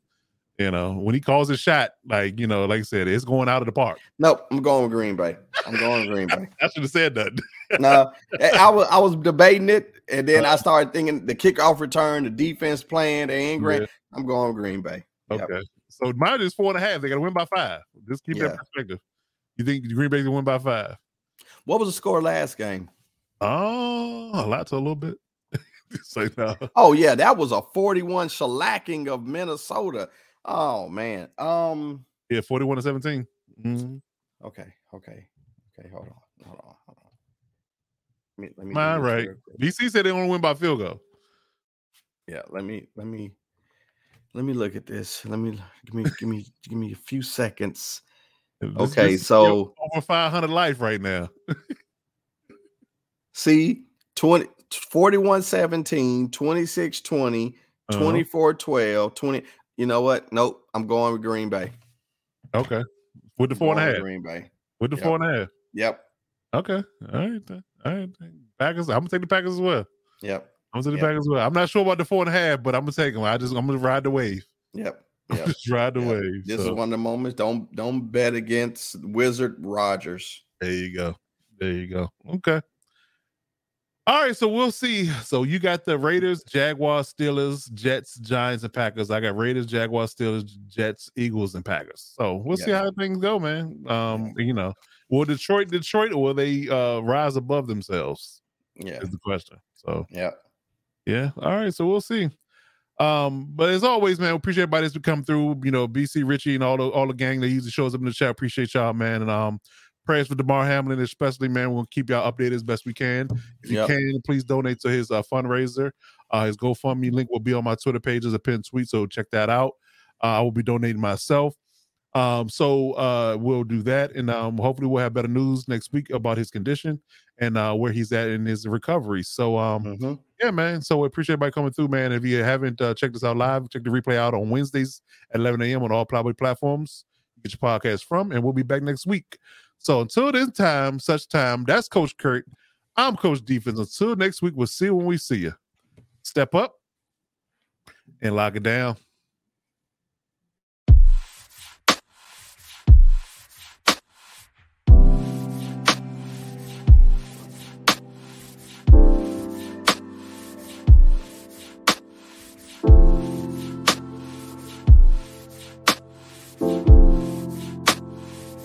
You know, when he calls a shot, like you know, like I said, it's going out of the park. Nope, I'm going with Green Bay. I'm going with Green Bay. I should have said that. no, eh, I was I was debating it, and then uh-huh. I started thinking the kickoff return, the defense playing, the green. Yeah. I'm going with Green Bay. Yep. Okay. So mine is four and a half. They got to win by five. Just keep Yeah. that perspective. You think Green Bay's gonna win by five? What was the score last game? Oh, a lot to a little bit. Say no. Oh yeah, that was a 41 shellacking of Minnesota. Oh man. Um. Yeah, 41 to 17. Mhm. Okay. Okay. Okay. Hold on. Hold on. Hold on. Let me. Let me. Mine right. real quick. DC said they only win by field goal. Yeah. Let me. Let me. Let me look at this. Let me give me give me give me a few seconds. This- Okay, this so- over 500 life right now. See 20 41 17, 26 20, Uh-huh. 24 12, 20. You know what? Nope. I'm going with Green Bay. Okay. With the I'm four and a half. Green Bay. With the Yep. four and a half. Yep. Okay. All right. then. All right. then. Packers. I'm gonna take the Packers as well. Yep. I'm gonna take Yep. the Packers as well. I'm not sure about the four and a half, but I'm gonna take them. I just I'm gonna ride the wave. Yep. Yep. just ride the Yep. wave. This is one of the moments. Don't don't bet against Wizard Rodgers. there you go. There you go. Okay. All right, so we'll see. So you got the Raiders, Jaguars, Steelers, Jets, Giants, and Packers. I got Raiders, Jaguars, Steelers, Jets, Eagles, and Packers. So we'll see how things go, man. Um, you know, will Detroit, Detroit, or will they uh rise above themselves? Yeah. Is the question. So Yeah. yeah. All right. So we'll see. Um, but as always, man, we appreciate everybody that's come through. You know, BC Richie and all the all the gang that usually shows up in the chat. Appreciate y'all, man. And um, prayers for Damar Hamlin, especially, man. We're gonna keep y'all updated as best we can. If you Yep. can, please donate to his uh, fundraiser. Uh, his GoFundMe link will be on my Twitter page as a pinned tweet, so check that out. Uh, I will be donating myself. Um, so uh, we'll do that, and um, hopefully we'll have better news next week about his condition and uh, where he's at in his recovery. So um, Mhm. yeah, man. So we appreciate everybody coming through, man. If you haven't uh, checked us out live, check the replay out on Wednesdays at 11 a.m. on all Plowboy platforms. Get your podcast from, and we'll be back next week. So until this time, such time, that's Coach Kurt. I'm Coach Defense. Until next week, we'll see you when we see you. Step up and lock it down.